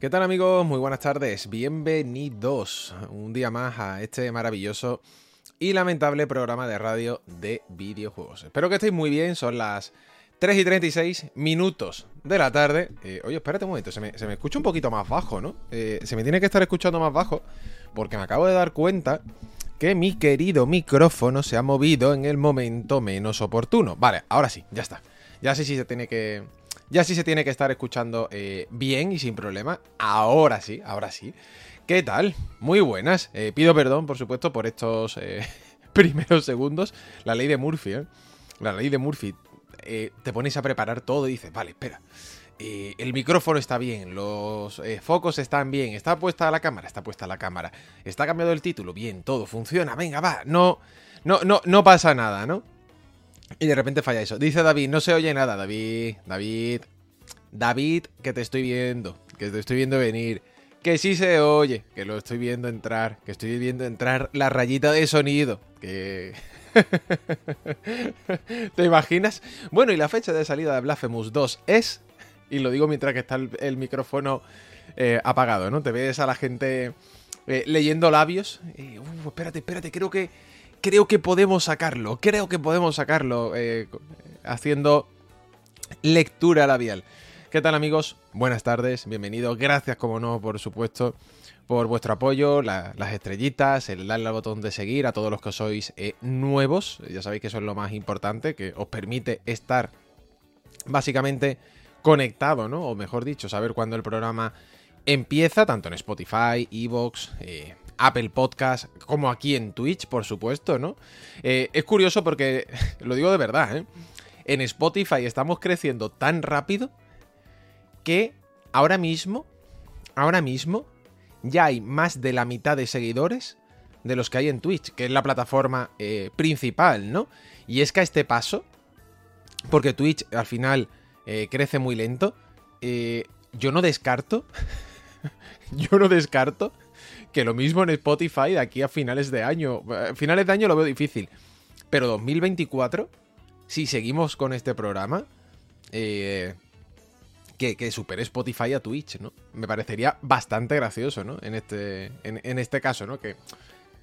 ¿Qué tal amigos? Muy buenas tardes. Bienvenidos un día más a este maravilloso y lamentable programa de radio de videojuegos. Espero que estéis muy bien, son las 3 y 36 minutos de la tarde. Eh, oye, espérate un momento, se me, escucha un poquito más bajo, ¿no? Eh, se me tiene que estar escuchando más bajo porque me acabo de dar cuenta que mi querido micrófono se ha movido en el momento menos oportuno. Vale, ahora sí, ya está. Ya sé si se tiene que... Ya sí se tiene que estar escuchando eh, bien y sin problema. Ahora sí, ahora sí. ¿Qué tal? Muy buenas. Eh, pido perdón, por supuesto, por estos eh, primeros segundos. La ley de Murphy, ¿eh? La ley de Murphy. Te pones a preparar todo y dices, vale, espera. el micrófono está bien, los focos están bien, está puesta la cámara, está puesta la cámara, está cambiado el título, bien, todo funciona, venga, va, no, no, no, no pasa nada, ¿no? Y de repente falla eso. Dice David, no se oye nada, David, David, David, que te estoy viendo, que te estoy viendo venir que sí se oye, que lo estoy viendo entrar, que estoy viendo entrar la rayita de sonido, que... ¿Te imaginas? Bueno, y la fecha de salida de Blasphemous 2 es, y lo digo mientras que está el, micrófono eh, apagado, ¿no? Te ves a la gente eh, leyendo labios. Y, espérate, espérate, creo que, creo que podemos sacarlo, creo que podemos sacarlo eh, haciendo lectura labial. ¿Qué tal amigos? Buenas tardes, bienvenidos. Gracias, como no, por supuesto, por vuestro apoyo, las estrellitas, el darle al botón de seguir a todos los que sois eh, nuevos. Ya sabéis que eso es lo más importante, que os permite estar básicamente conectado, ¿no? O mejor dicho, saber cuándo el programa empieza, tanto en Spotify, Evox, eh, Apple Podcast, como aquí en Twitch, por supuesto, ¿no? Eh, es curioso porque, lo digo de verdad, ¿eh? En Spotify estamos creciendo tan rápido que ahora mismo, ahora mismo, ya hay más de la mitad de seguidores de los que hay en Twitch, que es la plataforma eh, principal, ¿no? Y es que a este paso, porque Twitch al final eh, crece muy lento, yo no descarto, yo no descarto que lo mismo en Spotify de aquí a finales de año, finales de año lo veo difícil, pero 2024, si seguimos con este programa, eh, que, que supere Spotify a Twitch, ¿no? Me parecería bastante gracioso, ¿no? En este, en, este caso, ¿no? Que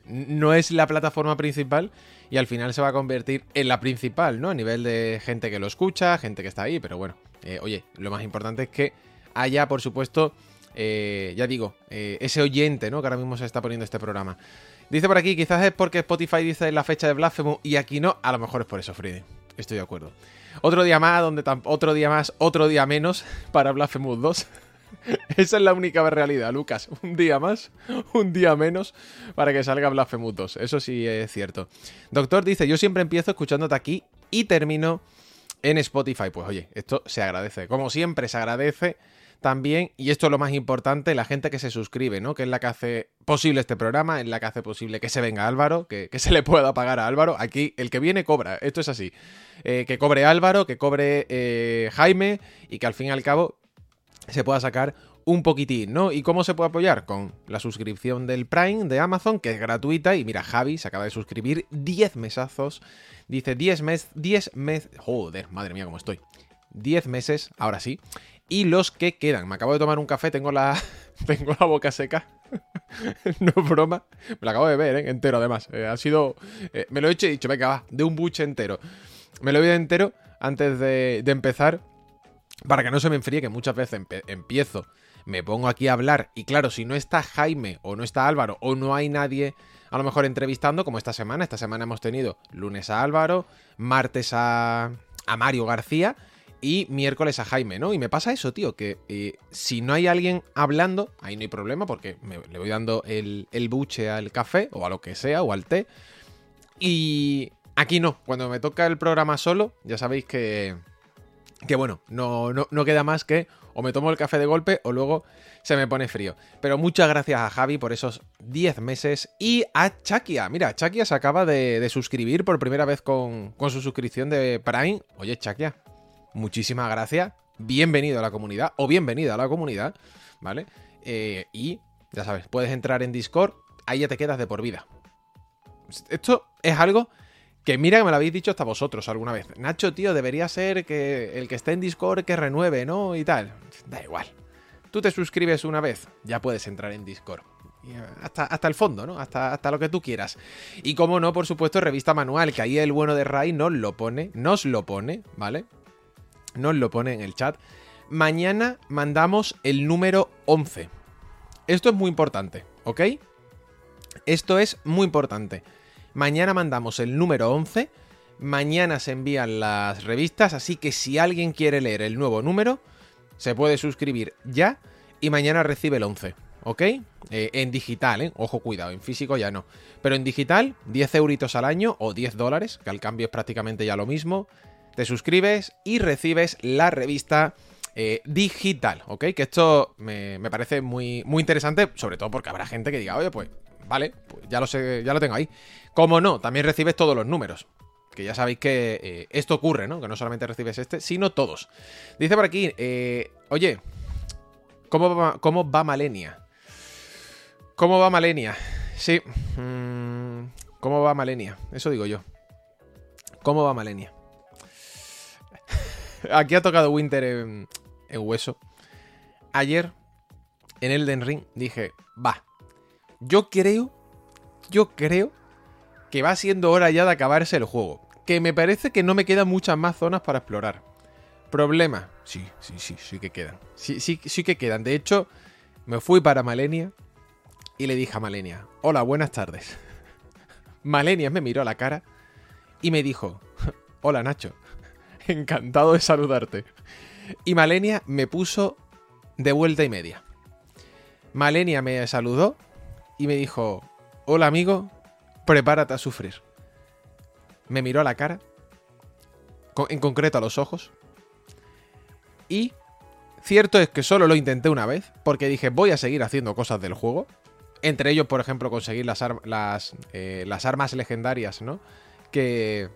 no es la plataforma principal y al final se va a convertir en la principal, ¿no? A nivel de gente que lo escucha, gente que está ahí, pero bueno, eh, oye, lo más importante es que haya, por supuesto, eh, ya digo, eh, ese oyente, ¿no? Que ahora mismo se está poniendo este programa. Dice por aquí, quizás es porque Spotify dice la fecha de Blasphemous y aquí no, a lo mejor es por eso, Freddy. Estoy de acuerdo. Otro día más, donde otro día más, otro día menos para Blasphemous 2. Esa es la única realidad, Lucas. Un día más, un día menos para que salga Blasphemous 2. Eso sí es cierto. Doctor dice, yo siempre empiezo escuchándote aquí y termino en Spotify. Pues oye, esto se agradece. Como siempre se agradece también, y esto es lo más importante, la gente que se suscribe, ¿no? Que es la que hace posible este programa, es la que hace posible que se venga Álvaro, que, se le pueda pagar a Álvaro. Aquí el que viene cobra, esto es así. Eh, que cobre Álvaro, que cobre eh, Jaime y que al fin y al cabo se pueda sacar un poquitín, ¿no? ¿Y cómo se puede apoyar? Con la suscripción del Prime de Amazon, que es gratuita. Y mira, Javi se acaba de suscribir 10 mesazos. Dice 10 meses, 10 meses. Joder, madre mía, cómo estoy. 10 meses, ahora sí y los que quedan. Me acabo de tomar un café, tengo la, tengo la boca seca. no es broma. Me lo acabo de ver, ¿eh? entero además. Eh, ha sido... Eh, me lo he hecho y he dicho, venga, va, de un buche entero. Me lo he bebido entero antes de, empezar para que no se me enfríe, que muchas veces empiezo, me pongo aquí a hablar y claro, si no está Jaime o no está Álvaro o no hay nadie a lo mejor entrevistando, como esta semana, esta semana hemos tenido lunes a Álvaro, martes a, a Mario García y miércoles a Jaime, ¿no? Y me pasa eso, tío, que eh, si no hay alguien hablando, ahí no hay problema porque me, le voy dando el, el buche al café o a lo que sea o al té. Y aquí no, cuando me toca el programa solo, ya sabéis que, que bueno, no, no, no queda más que o me tomo el café de golpe o luego se me pone frío. Pero muchas gracias a Javi por esos 10 meses y a Chakia. Mira, Chakia se acaba de, suscribir por primera vez con, con, su suscripción de Prime. Oye, Chakia, muchísimas gracias. Bienvenido a la comunidad o bienvenida a la comunidad, ¿vale? Eh, y ya sabes, puedes entrar en Discord, ahí ya te quedas de por vida. Esto es algo que mira que me lo habéis dicho hasta vosotros alguna vez. Nacho, tío, debería ser que el que esté en Discord que renueve, ¿no? Y tal. Da igual. Tú te suscribes una vez, ya puedes entrar en Discord. Hasta, hasta, el fondo, ¿no? Hasta, hasta lo que tú quieras. Y como no, por supuesto, revista manual, que ahí el bueno de Ray nos lo pone, nos lo pone, ¿vale? Nos lo pone en el chat. Mañana mandamos el número 11. Esto es muy importante, ¿ok? Esto es muy importante. Mañana mandamos el número 11. Mañana se envían las revistas, así que si alguien quiere leer el nuevo número, se puede suscribir ya y mañana recibe el 11. ¿Ok? Eh, en digital, ¿eh? Ojo, cuidado, en físico ya no. Pero en digital, 10 euritos al año o 10 dólares, que al cambio es prácticamente ya lo mismo. Te suscribes y recibes la revista eh, digital, ¿ok? Que esto me, me, parece muy, muy interesante, sobre todo porque habrá gente que diga, oye, pues vale, pues ya lo sé, ya lo tengo ahí. Como no, también recibes todos los números. Que ya sabéis que eh, esto ocurre, ¿no? Que no solamente recibes este, sino todos. Dice por aquí, eh, oye, ¿cómo va, ¿cómo va Malenia? ¿Cómo va Malenia? Sí. Mm, ¿Cómo va Malenia? Eso digo yo. ¿Cómo va Malenia? Aquí ha tocado Winter en, hueso. Ayer, en Elden Ring, dije, va, yo creo, yo creo que va siendo hora ya de acabarse el juego. Que me parece que no me quedan muchas más zonas para explorar. Problema. Sí, sí, sí, sí que quedan. Sí, sí, sí que quedan. De hecho, me fui para Malenia y le dije a Malenia, hola, buenas tardes. Malenia me miró a la cara y me dijo, hola Nacho, encantado de saludarte. Y Malenia me puso de vuelta y media. Malenia me saludó y me dijo, hola amigo, prepárate a sufrir. Me miró a la cara, en concreto a los ojos, y cierto es que solo lo intenté una vez, porque dije, voy a seguir haciendo cosas del juego, entre ellos, por ejemplo, conseguir las, eh, armas legendarias, ¿no? Que,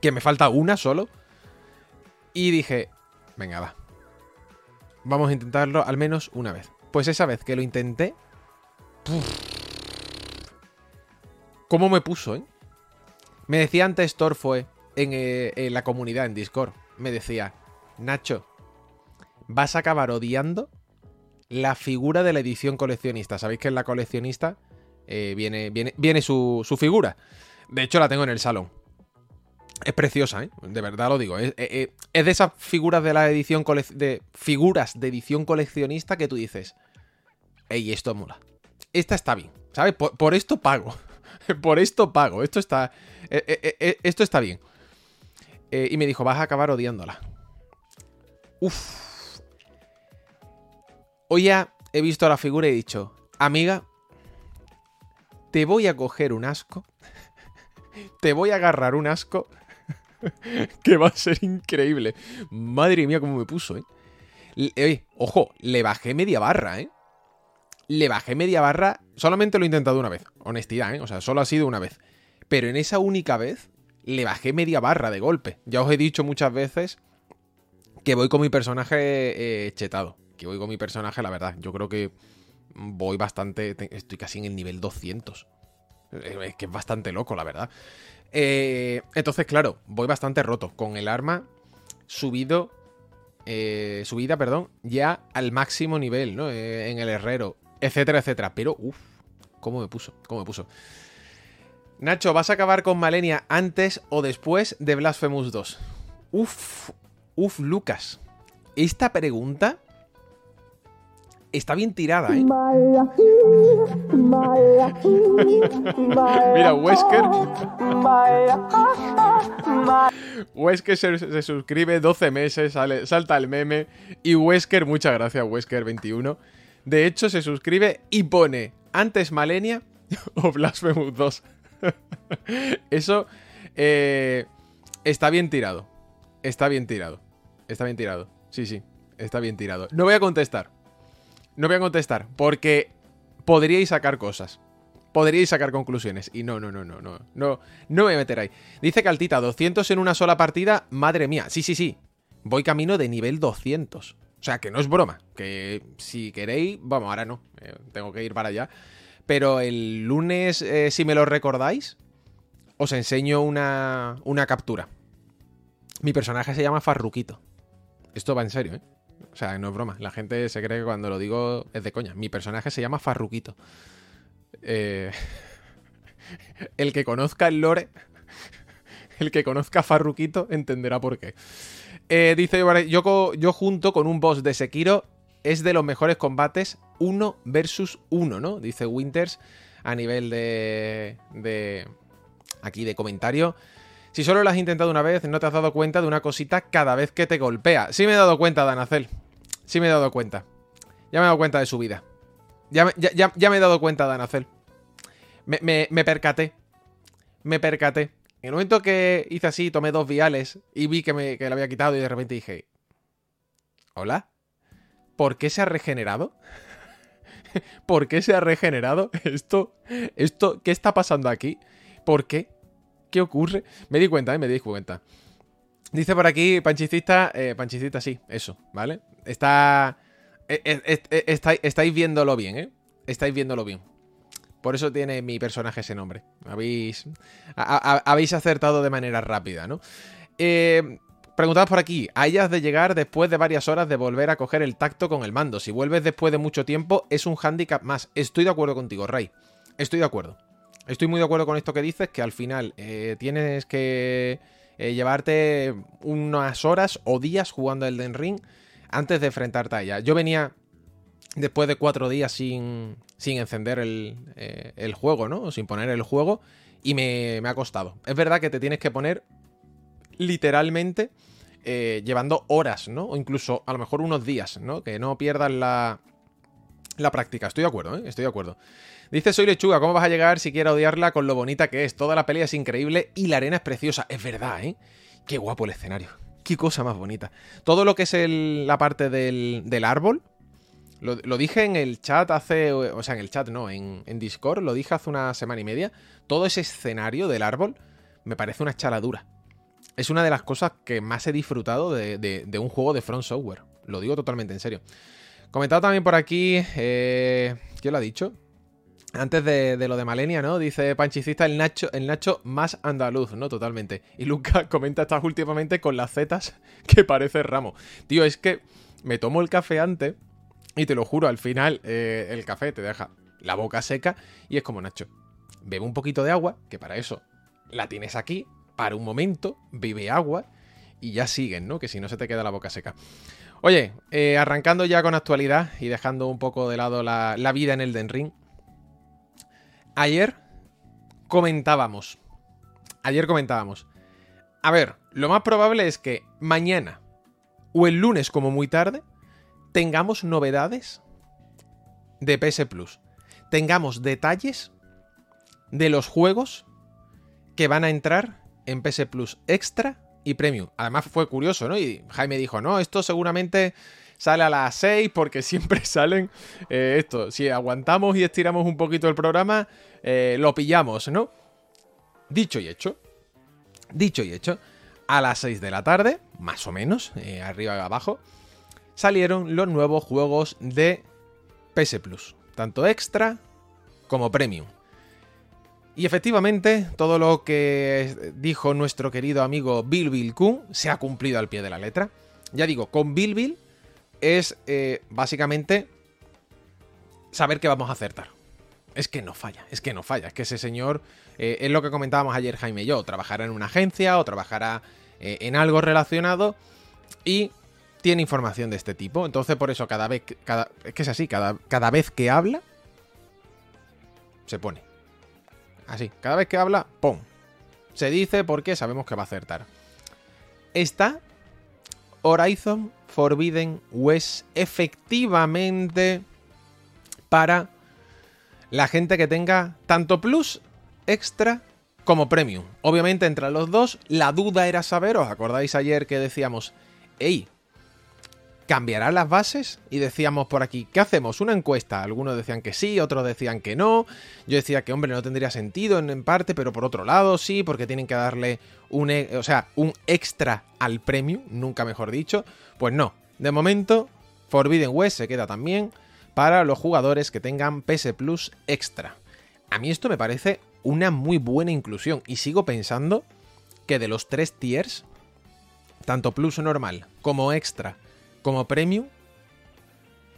que me falta una solo. Y dije, venga, va. Vamos a intentarlo al menos una vez. Pues esa vez que lo intenté, ¿Cómo me puso, eh? Me decía antes Torfue eh, en, la comunidad, en Discord. Me decía, Nacho, vas a acabar odiando la figura de la edición coleccionista. Sabéis que en la coleccionista eh, viene, viene, viene su, figura. De hecho, la tengo en el salón. Es preciosa, ¿eh? De verdad lo digo. Es, de esas figuras de la edición de figuras de edición coleccionista que tú dices. Ey, esto mola esta está bien, ¿sabes? Por, esto pago. por esto pago. Esto está. Eh, eh, eh, esto está bien. y me dijo, vas a acabar odiándola. Uf. Hoy ya he visto la figura y he dicho, amiga, te voy a coger un asco. te voy a agarrar un asco. que va a ser increíble. Madre mía, cómo me puso, ¿eh? ojo, le bajé media barra, ¿eh? le bajé media barra. Solamente lo he intentado una vez. Honestidad, ¿eh? O sea, solo ha sido una vez. Pero en esa única vez le bajé media barra de golpe. Ya os he dicho muchas veces que voy con mi personaje eh, chetado. Que voy con mi personaje, la verdad. Yo creo que voy bastante. Estoy casi en el nivel 200. Es que es bastante loco, la verdad. Eh, entonces, claro, voy bastante roto. Con el arma subido. Eh, subida, perdón, ya al máximo nivel, ¿no? en el herrero etcétera, etcétera. Pero, uff, ¿cómo me puso? ¿Cómo me puso? Nacho, ¿vas a acabar con Malenia antes o después de Blasphemous 2? Uf, uf, Lucas. Esta pregunta. Está bien tirada, ¿eh? Mira, Wesker. Wesker se, se, suscribe 12 meses, sale, salta el meme. Y Wesker, muchas gracias, Wesker21. De hecho, se suscribe y pone antes Malenia o Blasphemous 2. Eso eh, está bien tirado. Está bien tirado. Está bien tirado. Sí, sí. Está bien tirado. No voy a contestar. No voy a contestar. Porque podríais sacar cosas. Podríais sacar conclusiones. Y no, no, no, no, no. No, no me voy a meter ahí. Dice Caltita, 200 en una sola partida. Madre mía. Sí, sí, sí. Voy camino de nivel 200. O sea, que no es broma. Que si queréis, vamos, ahora no. Eh, tengo que ir para allá. Pero el lunes, eh, si me lo recordáis, os enseño una, una captura. Mi personaje se llama Farruquito. Esto va en serio, ¿eh? O sea, no es broma. La gente se cree que cuando lo digo es de coña. Mi personaje se llama Farruquito. Eh... el que conozca el lore, el que conozca Farruquito entenderá por qué. Eh, dice yo, yo junto con un boss de Sekiro es de los mejores combates uno versus uno, ¿no? Dice Winters a nivel de, de aquí de comentario. Si solo lo has intentado una vez, no te has dado cuenta de una cosita cada vez que te golpea. Sí me he dado cuenta, Danacel. Sí me he dado cuenta. Ya me he dado cuenta de su vida. Ya, ya, ya, me he dado cuenta, Danacel. Me, me, me percaté. Me percaté. En el momento que hice así, tomé dos viales y vi que, me, que le había quitado y de repente dije... ¿Hola? ¿Por qué se ha regenerado? ¿Por qué se ha regenerado? Esto, esto, ¿qué está pasando aquí? ¿Por qué? ¿Qué ocurre? Me di cuenta, ¿eh? Me di cuenta. Dice por aquí, Panchicista, eh, Panchicista sí, eso, ¿vale? Está... Eh, eh, estáis viéndolo bien, ¿eh? Estáis viéndolo bien. Por eso tiene mi personaje ese nombre. Habéis, habéis acertado de manera rápida, ¿no? Eh, Preguntados por aquí, hayas de llegar después de varias horas de volver a coger el tacto con el mando. Si vuelves después de mucho tiempo, es un hándicap más. Estoy de acuerdo contigo, Ray. Estoy de acuerdo. Estoy muy de acuerdo con esto que dices, que al final eh, tienes que eh, llevarte unas horas o días jugando el Den Ring antes de enfrentarte a ella. Yo venía después de cuatro días sin, sin encender el, eh, el, juego, ¿no? Sin poner el juego y me, me, ha costado. Es verdad que te tienes que poner literalmente llevando horas, ¿no? O incluso a lo mejor unos días, ¿no? Que no pierdas la, la práctica. Estoy de acuerdo, ¿eh? Estoy de acuerdo. Dice Soy Lechuga, ¿cómo vas a llegar si quieres odiarla con lo bonita que es? Toda la pelea es increíble y la arena es preciosa. Es verdad, ¿eh? Qué guapo el escenario. Qué cosa más bonita. Todo lo que es la parte del, árbol, lo, dije en el chat hace, o sea, en el chat no, en, Discord, lo dije hace una semana y media. Todo ese escenario del árbol me parece una chaladura. Es una de las cosas que más he disfrutado de, de un juego de Front Software. Lo digo totalmente en serio. Comentado también por aquí, eh, ¿quién lo ha dicho? Antes de, lo de Malenia, ¿no? Dice Panchicista el Nacho, el Nacho más andaluz, ¿no? Totalmente. Y Luca comenta, estás últimamente con las zetas que parece ramo. Tío, es que me tomo el café antes y te lo juro, al final eh, el café te deja la boca seca y es como Nacho. Bebe un poquito de agua, que para eso la tienes aquí, para un momento, bebe agua y ya siguen, ¿no? Que si no se te queda la boca seca. Oye, eh, arrancando ya con actualidad y dejando un poco de lado la, la vida en el Den Ring. Ayer comentábamos. Ayer comentábamos. A ver, lo más probable es que mañana o el lunes como muy tarde tengamos novedades de PS Plus. Tengamos detalles de los juegos que van a entrar en PS Plus Extra y Premium. Además fue curioso, ¿no? Y Jaime dijo, no, esto seguramente sale a las 6 porque siempre salen eh, esto. Si aguantamos y estiramos un poquito el programa, eh, lo pillamos, ¿no? Dicho y hecho. Dicho y hecho. A las 6 de la tarde, más o menos, eh, arriba y abajo, salieron los nuevos juegos de PS Plus. Tanto extra como premium. Y efectivamente, todo lo que dijo nuestro querido amigo Bill Bill Kun se ha cumplido al pie de la letra. Ya digo, con Bill Bill es eh, básicamente saber que vamos a acertar. Es que no falla, es que no falla. Es que ese señor, eh, es lo que comentábamos ayer Jaime y yo, trabajará en una agencia o trabajará eh, en algo relacionado y tiene información de este tipo. Entonces, por eso, cada vez. Cada, es que es así, cada, cada vez que habla, se pone. Así, cada vez que habla, ¡pum! Se dice porque sabemos que va a acertar. Está Horizon Forbidden West efectivamente para la gente que tenga tanto Plus, Extra como Premium. Obviamente entre los dos la duda era saber, ¿os acordáis ayer que decíamos, hey, ¿cambiarán las bases? Y decíamos por aquí, ¿qué hacemos? ¿Una encuesta? Algunos decían que sí, otros decían que no. Yo decía que, hombre, no tendría sentido en, parte, pero por otro lado sí, porque tienen que darle un, e, o sea, un extra al Premium, nunca mejor dicho. Pues no, de momento, Forbidden West se queda también para los jugadores que tengan PS Plus extra. A mí esto me parece una muy buena inclusión y sigo pensando que de los tres tiers, tanto Plus normal como extra como Premium,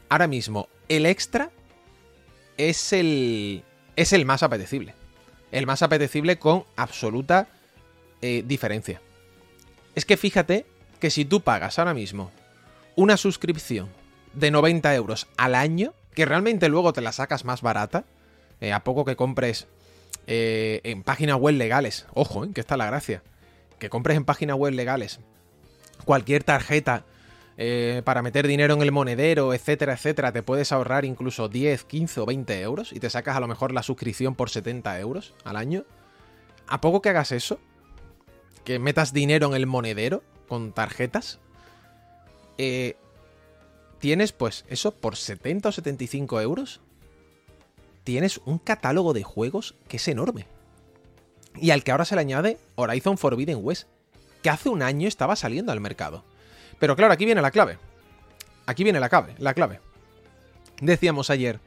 ahora mismo el extra es el, es el más apetecible. El más apetecible con absoluta eh, diferencia. Es que fíjate que si tú pagas ahora mismo una suscripción de 90 euros al año, que realmente luego te la sacas más barata, eh, a poco que compres eh, en páginas web legales, ojo, que está la gracia, que compres en páginas web legales cualquier tarjeta para meter dinero en el monedero, etcétera, etcétera, te puedes ahorrar incluso 10, 15 o 20 euros y te sacas a lo mejor la suscripción por 70 euros al año. ¿A poco que hagas eso? Que metas dinero en el monedero con tarjetas. Eh, tienes pues eso por 70 o 75 euros. Tienes un catálogo de juegos que es enorme. Y al que ahora se le añade Horizon Forbidden West, que hace un año estaba saliendo al mercado. Pero claro, aquí viene la clave. Aquí viene la clave, la clave. Decíamos ayer,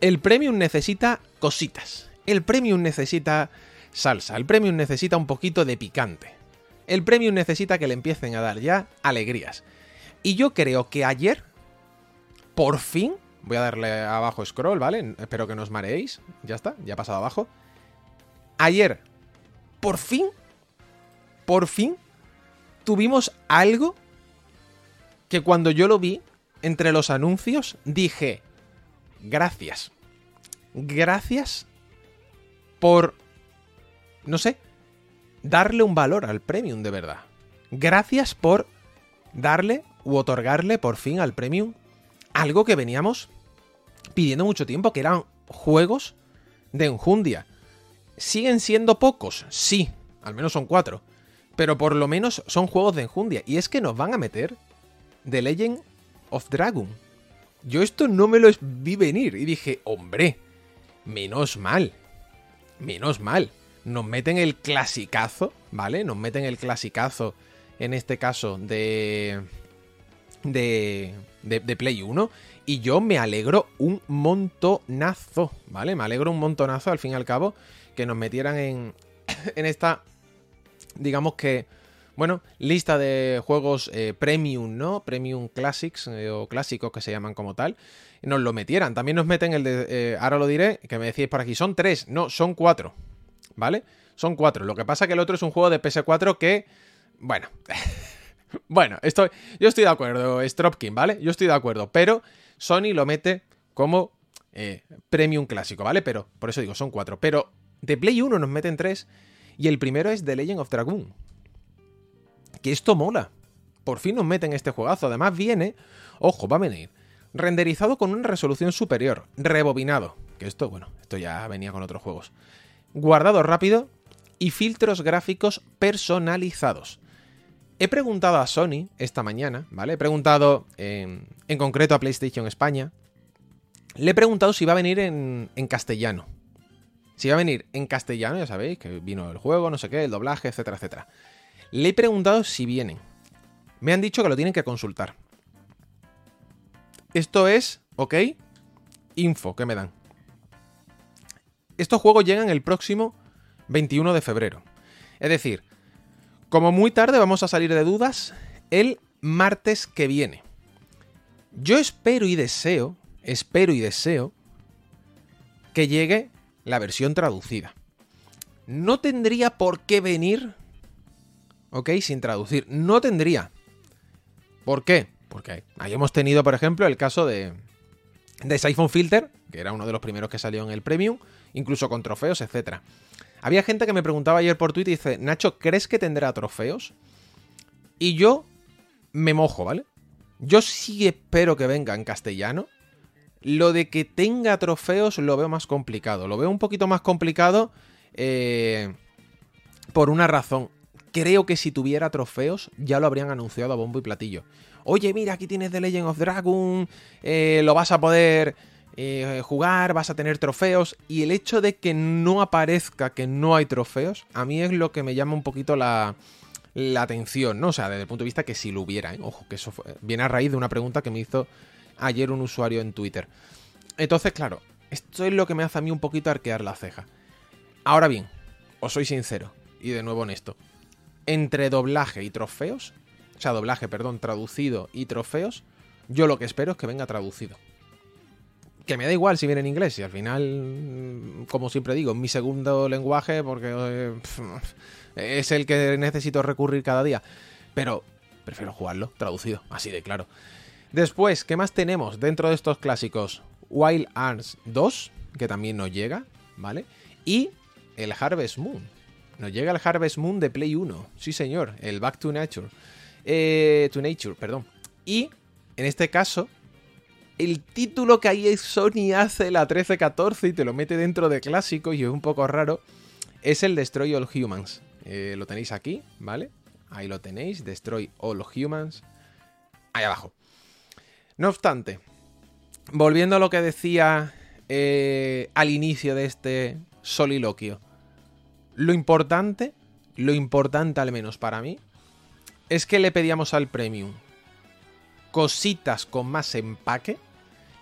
el premium necesita cositas. El premium necesita salsa, el premium necesita un poquito de picante. El premium necesita que le empiecen a dar ya alegrías. Y yo creo que ayer por fin, voy a darle abajo scroll, ¿vale? Espero que no os mareéis. Ya está, ya ha pasado abajo. Ayer, por fin, por fin, tuvimos algo que cuando yo lo vi entre los anuncios dije, gracias. Gracias por, no sé, darle un valor al premium de verdad. Gracias por darle u otorgarle por fin al premium algo que veníamos pidiendo mucho tiempo, que eran juegos de enjundia. ¿Siguen siendo pocos? Sí, al menos son cuatro. Pero por lo menos son juegos de enjundia. Y es que nos van a meter The Legend of Dragon. Yo esto no me lo vi venir y dije, hombre, menos mal. Menos mal. Nos meten el clasicazo, ¿vale? Nos meten el clasicazo, en este caso, de de, de, Play 1 y yo me alegro un montonazo, ¿vale? Me alegro un montonazo al fin y al cabo que nos metieran en, en esta, digamos que, bueno, lista de juegos eh, premium, ¿no? Premium Classics eh, o clásicos que se llaman como tal. Nos lo metieran. También nos meten el de, eh, ahora lo diré, que me decís por aquí, son tres, no, son cuatro, ¿vale? Son cuatro. Lo que pasa que el otro es un juego de PS4 que, bueno... Bueno, estoy, yo estoy de acuerdo, Stropkin, ¿vale? Yo estoy de acuerdo, pero Sony lo mete como premium clásico, ¿vale? Pero, por eso digo, son cuatro. Pero de Play 1 nos meten tres y el primero es The Legend of Dragoon. Que esto mola. Por fin nos meten este juegazo. Además viene, ojo, va a venir, renderizado con una resolución superior, rebobinado. Que esto, bueno, esto ya venía con otros juegos. Guardado rápido y filtros gráficos personalizados. He preguntado a Sony esta mañana, ¿vale? He preguntado en, concreto a PlayStation España. Le he preguntado si va a venir en, castellano. Si va a venir en castellano, ya sabéis, que vino el juego, no sé qué, el doblaje, etcétera, etcétera. Le he preguntado si vienen. Me han dicho que lo tienen que consultar. Esto es, ¿ok? Info que me dan. Estos juegos llegan el próximo 21 de febrero. Es decir, como muy tarde vamos a salir de dudas el martes que viene. Yo espero y deseo, espero y deseo que llegue la versión traducida. No tendría por qué venir, ¿ok? Sin traducir. No tendría. ¿Por qué? Porque ahí hemos tenido, por ejemplo, el caso de, de Siphon Filter, que era uno de los primeros que salió en el Premium, incluso con trofeos, etc. Había gente que me preguntaba ayer por Twitter y dice, Nacho, ¿crees que tendrá trofeos? Y yo me mojo, ¿vale? Yo sí espero que venga en castellano. Lo de que tenga trofeos lo veo más complicado. Lo veo un poquito más complicado eh, por una razón. Creo que si tuviera trofeos ya lo habrían anunciado a bombo y platillo. Oye, mira, aquí tienes The Legend of Dragon, eh, lo vas a poder eh, jugar, vas a tener trofeos. Y el hecho de que no aparezca que no hay trofeos, a mí es lo que me llama un poquito la, atención, ¿no? O sea, desde el punto de vista que si lo hubiera, ¿eh? Ojo, que eso viene a raíz de una pregunta que me hizo ayer un usuario en Twitter. Entonces, claro, esto es lo que me hace a mí un poquito arquear la ceja. Ahora bien, os soy sincero y de nuevo honesto. Entre doblaje y trofeos, o sea, doblaje, perdón, traducido y trofeos, yo lo que espero es que venga traducido. Que me da igual si viene en inglés, y al final, como siempre digo, mi segundo lenguaje, porque eh, es el que necesito recurrir cada día. Pero prefiero jugarlo traducido, así de claro. Después, ¿qué más tenemos dentro de estos clásicos? Wild Arms 2, que también nos llega, ¿vale? Y el Harvest Moon. Nos llega el Harvest Moon de Play 1. Sí, señor, el Back to Nature. Eh, to Nature, perdón. Y, en este caso, el título que ahí Sony hace la 1314 y te lo mete dentro de clásico y es un poco raro, es el Destroy All Humans. Eh, lo tenéis aquí, ¿vale? Ahí lo tenéis, Destroy All Humans. Ahí abajo. No obstante, volviendo a lo que decía eh, al inicio de este soliloquio, lo importante, lo importante al menos para mí, es que le pedíamos al Premium cositas con más empaque,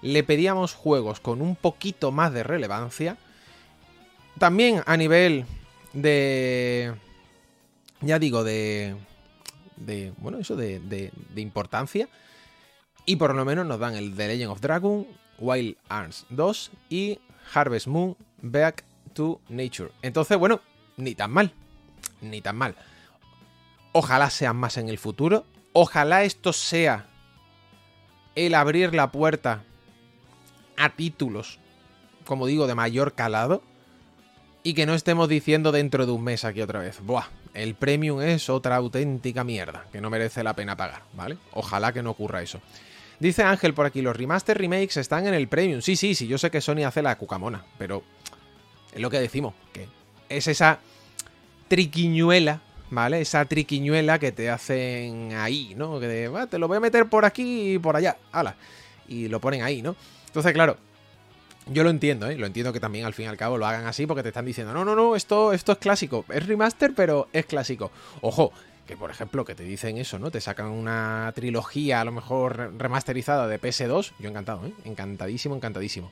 le pedíamos juegos con un poquito más de relevancia, también a nivel de ya digo, de, de bueno, eso de, de, importancia. Y por lo menos nos dan el The Legend of Dragon, Wild Arms 2 y Harvest Moon Back to Nature. Entonces, bueno, ni tan mal. Ni tan mal. Ojalá sean más en el futuro. Ojalá esto sea el abrir la puerta a títulos, como digo, de mayor calado. Y que no estemos diciendo dentro de un mes aquí otra vez. Buah, el premium es otra auténtica mierda, que no merece la pena pagar, ¿vale? Ojalá que no ocurra eso. Dice Ángel por aquí, los remaster remakes están en el premium. Sí, sí, sí, yo sé que Sony hace la cucamona, pero es lo que decimos, que es esa triquiñuela, ¿vale? Esa triquiñuela que te hacen ahí, ¿no? Que te lo voy a meter por aquí y por allá, ala. Y lo ponen ahí, ¿no? Entonces, claro, yo lo entiendo, ¿eh? Lo entiendo que también al fin y al cabo lo hagan así porque te están diciendo, no, no, no, esto, esto es clásico. Es remaster, pero es clásico. Ojo, que por ejemplo, que te dicen eso, ¿no? Te sacan una trilogía a lo mejor remasterizada de PS2. Yo encantado, ¿eh? Encantadísimo, encantadísimo.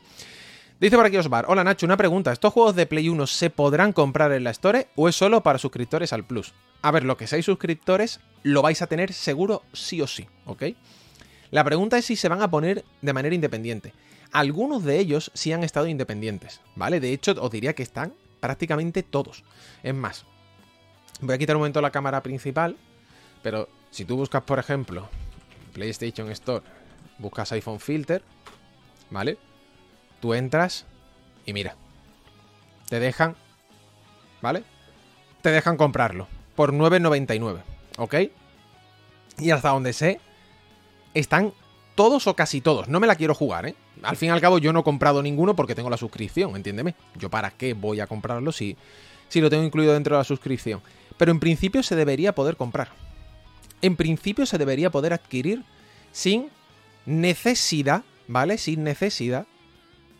Dice por aquí Osvar, hola Nacho, una pregunta, ¿estos juegos de Play 1 se podrán comprar en la Store o es solo para suscriptores al Plus? A ver, lo que seáis suscriptores lo vais a tener seguro sí o sí, ¿ok? La pregunta es si se van a poner de manera independiente. Algunos de ellos sí han estado independientes, ¿vale? De hecho, os diría que están prácticamente todos. Es más, voy a quitar un momento la cámara principal, pero si tú buscas, por ejemplo, PlayStation Store, buscas iPhone Filter, ¿vale? Tú entras y mira, te dejan, ¿vale? Te dejan comprarlo por 9.99, ¿ok? Y hasta donde sé, están todos o casi todos. No me la quiero jugar, ¿eh? Al fin y al cabo yo no he comprado ninguno porque tengo la suscripción, entiéndeme. Yo para qué voy a comprarlo si, si lo tengo incluido dentro de la suscripción. Pero en principio se debería poder comprar. En principio se debería poder adquirir sin necesidad, ¿vale? Sin necesidad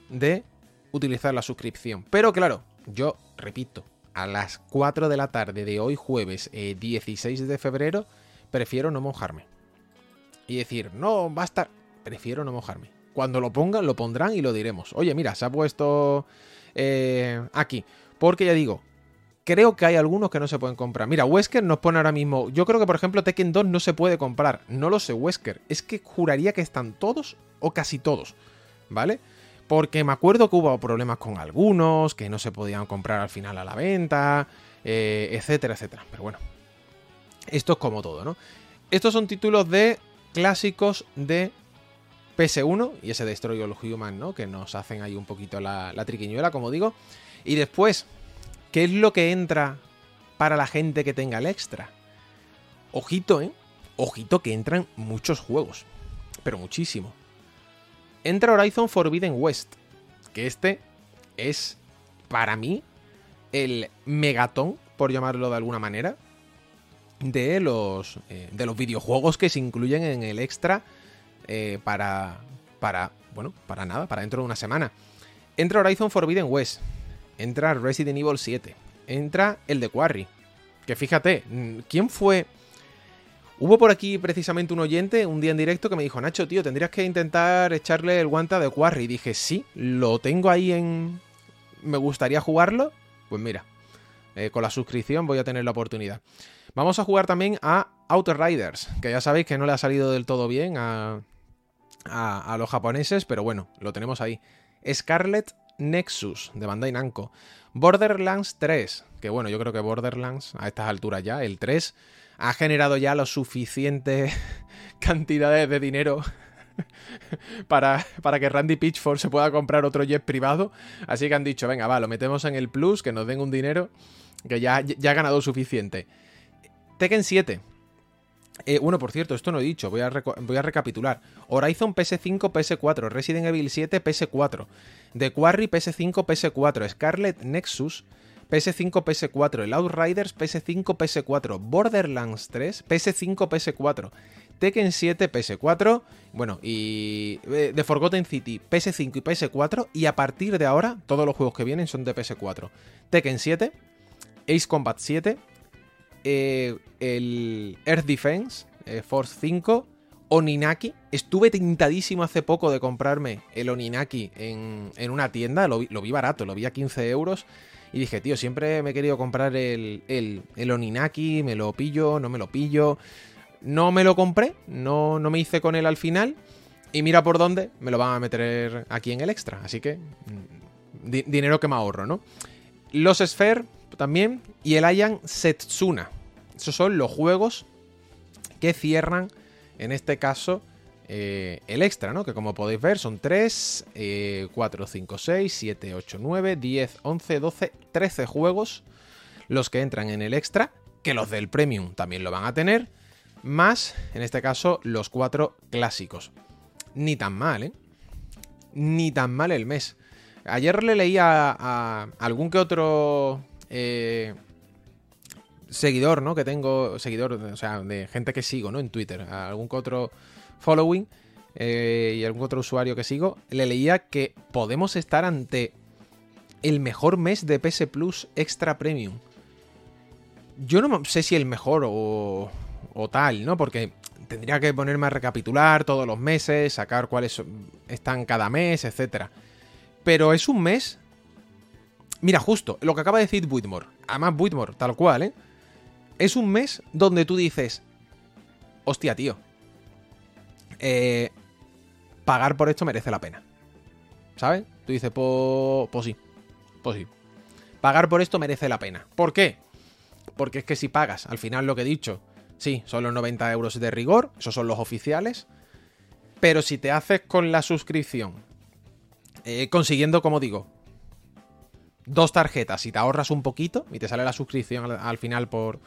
de utilizar la suscripción. Pero claro, yo repito, a las 4 de la tarde de hoy jueves 16 eh, de febrero, prefiero no mojarme y decir, no, va a estar. Prefiero no mojarme. Cuando lo pongan, lo pondrán y lo diremos. Oye, mira, se ha puesto eh, aquí. Porque ya digo, creo que hay algunos que no se pueden comprar. Mira, Wesker nos pone ahora mismo. Yo creo que, por ejemplo, Tekken 2 no se puede comprar. No lo sé, Wesker. Es que juraría que están todos o casi todos. ¿Vale? Porque me acuerdo que hubo problemas con algunos, que no se podían comprar al final a la venta, eh, etcétera, etcétera. Pero bueno, esto es como todo, ¿no? Estos son títulos de clásicos de PS1 y ese Destroy All Human, ¿no? Que nos hacen ahí un poquito la, la triquiñuela, como digo. Y después, ¿qué es lo que entra para la gente que tenga el extra? Ojito, ¿eh? Ojito que entran muchos juegos. Pero muchísimo. Entra Horizon Forbidden West. Que este es, para mí, el megatón, por llamarlo de alguna manera, de los, eh, de los videojuegos que se incluyen en el extra eh, para, para, bueno, para nada, para dentro de una semana. Entra Horizon Forbidden West, entra Resident Evil 7, entra el de Quarry. Que fíjate, mm, ¿quién fue? Hubo por aquí precisamente un oyente un día en directo que me dijo, Nacho, tío, tendrías que intentar echarle el guante de Quarry. Y dije, sí, lo tengo ahí en... Me gustaría jugarlo. Pues mira, eh, con la suscripción voy a tener la oportunidad. Vamos a jugar también a Outriders, que ya sabéis que no le ha salido del todo bien a, a, los japoneses, pero bueno, lo tenemos ahí. Scarlet Nexus de Bandai Namco. Borderlands 3, que bueno, yo creo que Borderlands a estas alturas ya, el 3, ha generado ya lo suficiente cantidades de dinero para, para, que Randy Pitchford se pueda comprar otro jet privado. Así que han dicho, venga, va, lo metemos en el Plus, que nos den un dinero, que ya, ya ha ganado suficiente. Tekken 7, eh, bueno, por cierto, esto no he dicho, voy a, voy a recapitular. Horizon PS5, PS4, Resident Evil 7, PS4, The Quarry PS5, PS4, Scarlet Nexus, PS5, PS4, el Outriders PS5, PS4, Borderlands 3, PS5, PS4, Tekken 7, PS4, bueno, y eh, The Forgotten City, PS5 y PS4, y a partir de ahora, todos los juegos que vienen son de PS4. Tekken 7, Ace Combat 7, eh, el Earth Defense, eh, Force 5, Oninaki. Estuve tentadísimo hace poco de comprarme el Oninaki en, una tienda, lo vi, barato, lo vi a 15 euros. Y dije, tío, siempre me he querido comprar el, el, Oninaki, me lo pillo, no me lo pillo. No me lo compré, no, no me hice con él al final. Y mira por dónde me lo van a meter aquí en el extra. Así que, mm, dinero que me ahorro, ¿no? Los Sphere también y el Ayan Setsuna. Esos son los juegos que cierran, en este caso, eh, el extra, ¿no? Que como podéis ver son 3, 4, 5, 6, 7, 8, 9, 10, 11, 12, 13 juegos los que entran en el extra, que los del premium también lo van a tener, más, en este caso, los 4 clásicos. Ni tan mal, ¿eh? Ni tan mal el mes. Ayer le leí a, algún que otro eh, seguidor, ¿no? Que tengo, seguidor, o sea, de gente que sigo, ¿no? En Twitter, algún otro following eh, y algún otro usuario que sigo, le leía que podemos estar ante el mejor mes de PS Plus Extra Premium. Yo no sé si el mejor o, o tal, ¿no? Porque tendría que ponerme a recapitular todos los meses, sacar cuáles están cada mes, etc. Pero es un mes... Mira, justo, lo que acaba de decir Whitmore. Además, Whitmore, tal cual, ¿eh? es un mes donde tú dices, hostia, tío, eh, pagar por esto merece la pena. ¿Sabes? Tú dices, pues, pues sí, pues sí. Pagar por esto merece la pena. ¿Por qué? Porque es que si pagas, al final lo que he dicho, sí, son los 90 euros de rigor, esos son los oficiales, pero si te haces con la suscripción, eh, consiguiendo, como digo, dos tarjetas y te ahorras un poquito y te sale la suscripción al, final por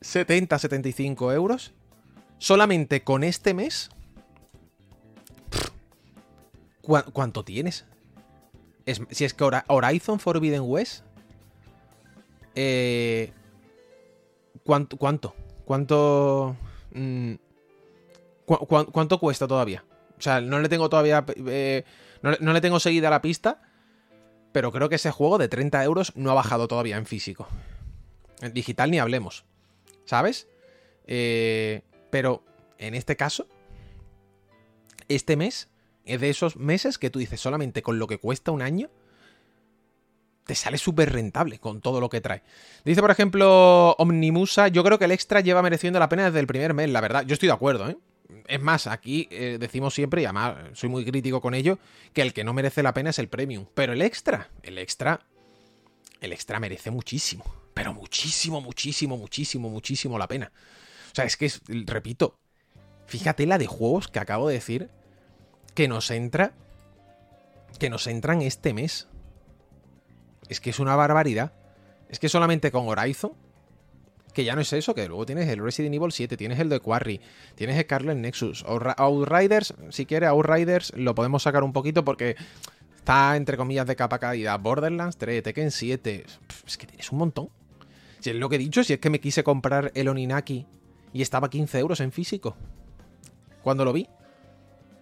70, 75 euros, solamente con este mes, ¿cuánto tienes? si es que Horizon Forbidden West, eh, ¿cuánto, ¿Cuánto? ¿Cuánto? Mm, ¿Cuánto cuesta todavía? O sea, no le tengo todavía... Eh, no le tengo seguida la pista, pero creo que ese juego de 30 euros no ha bajado todavía en físico. En digital ni hablemos. ¿Sabes? Eh, pero en este caso, este mes es de esos meses que tú dices solamente con lo que cuesta un año, te sale súper rentable con todo lo que trae. Dice, por ejemplo, Omnimusa, yo creo que el extra lleva mereciendo la pena desde el primer mes, la verdad. Yo estoy de acuerdo, ¿eh? Es más, aquí eh, decimos siempre, y además soy muy crítico con ello, que el que no merece la pena es el premium. Pero el extra, el extra, el extra merece muchísimo. Pero muchísimo, muchísimo, muchísimo, muchísimo la pena. O sea, es que, repito, Fíjate la de juegos que acabo de decir que nos entra. Que nos entran este mes. Es que es una barbaridad. Es que solamente con Horizon, que ya no es eso, que luego tienes el Resident Evil 7, tienes el de Quarry, tienes Scarlet Nexus, Outriders, si quieres, Outriders lo podemos sacar un poquito porque está entre comillas de capa caída. Borderlands 3, Tekken 7, es que tienes un montón. Si es lo que he dicho, si es que me quise comprar el Oninaki y estaba 15 euros en físico. Cuando lo vi.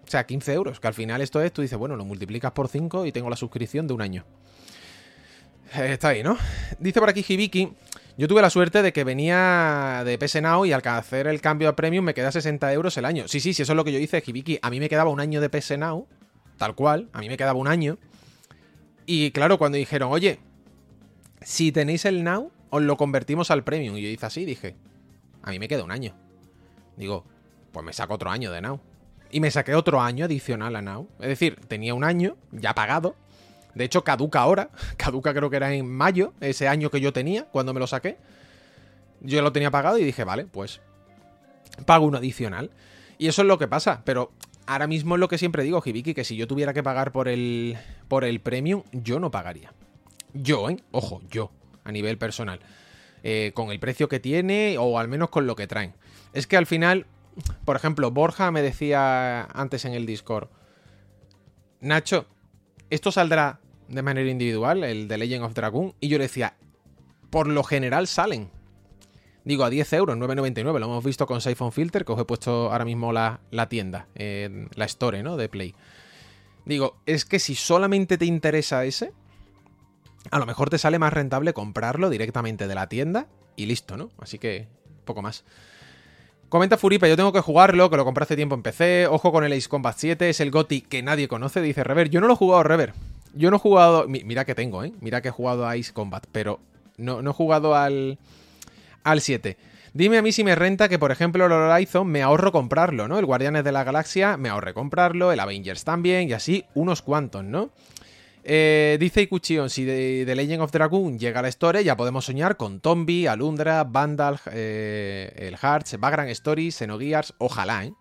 O sea, 15 euros, que al final esto es, tú dices, bueno, lo multiplicas por 5 y tengo la suscripción de un año. Eh, está ahí, ¿no? Dice por aquí Hibiki. Yo tuve la suerte de que venía de PS Now y al hacer el cambio a Premium me queda 60 euros el año. Sí, sí, sí, eso es lo que yo hice, Hibiki. A mí me quedaba un año de PS Now, tal cual, a mí me quedaba un año. Y claro, cuando dijeron, oye, si tenéis el Now, os lo convertimos al Premium. Y yo hice así, dije, a mí me queda un año. Digo, pues me saco otro año de Now. Y me saqué otro año adicional a Now. Es decir, tenía un año ya pagado de hecho, caduca ahora. Caduca creo que era en mayo, ese año que yo tenía, cuando me lo saqué. Yo lo tenía pagado y dije, vale, pues pago uno adicional. Y eso es lo que pasa, pero ahora mismo es lo que siempre digo, Hibiki, que si yo tuviera que pagar por el, por el premium, yo no pagaría. Yo, ¿eh? Ojo, yo, a nivel personal. Eh, con el precio que tiene o al menos con lo que traen. Es que al final, por ejemplo, Borja me decía antes en el Discord, Nacho, esto saldrá de manera individual, el de Legend of Dragon, y yo le decía, por lo general salen. Digo, a 10 euros, 9,99. Lo hemos visto con Siphon Filter, que os he puesto ahora mismo la, tienda, la store, ¿no? De Play. Digo, es que si solamente te interesa ese, a lo mejor te sale más rentable comprarlo directamente de la tienda y listo, ¿no? Así que, poco más. Comenta Furipa, yo tengo que jugarlo, que lo compré hace tiempo en PC. Ojo con el Ace Combat 7, es el GOTI que nadie conoce, dice Rever. Yo no lo he jugado, Rever. Yo no he jugado. Mira que tengo, ¿eh? Mira que he jugado a Ice Combat, pero no, no he jugado al. al 7. Dime a mí si me renta que, por ejemplo, el Horizon me ahorro comprarlo, ¿no? El Guardianes de la Galaxia me ahorré comprarlo, el Avengers también, y así unos cuantos, ¿no? Eh, dice Ikuchion, si de, Legend of Dragoon llega a la historia, ya podemos soñar con Tombi, Alundra, Vandal, eh, el Hearts, Background Stories, Xenogears, ojalá, ¿eh?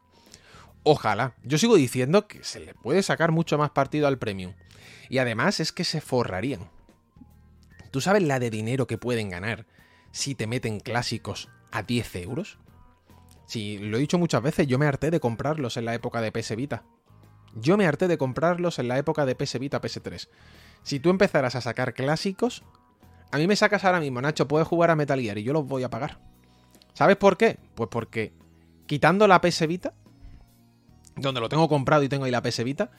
Ojalá. Yo sigo diciendo que se le puede sacar mucho más partido al Premium. Y además es que se forrarían. ¿Tú sabes la de dinero que pueden ganar si te meten clásicos a 10 euros? Si lo he dicho muchas veces, yo me harté de comprarlos en la época de PS Vita. Yo me harté de comprarlos en la época de PS Vita, PS3. Si tú empezaras a sacar clásicos, a mí me sacas ahora mismo, Nacho, puedes jugar a Metal Gear y yo los voy a pagar. ¿Sabes por qué? Pues porque quitando la PS Vita, donde lo tengo comprado y tengo ahí la PS Vita,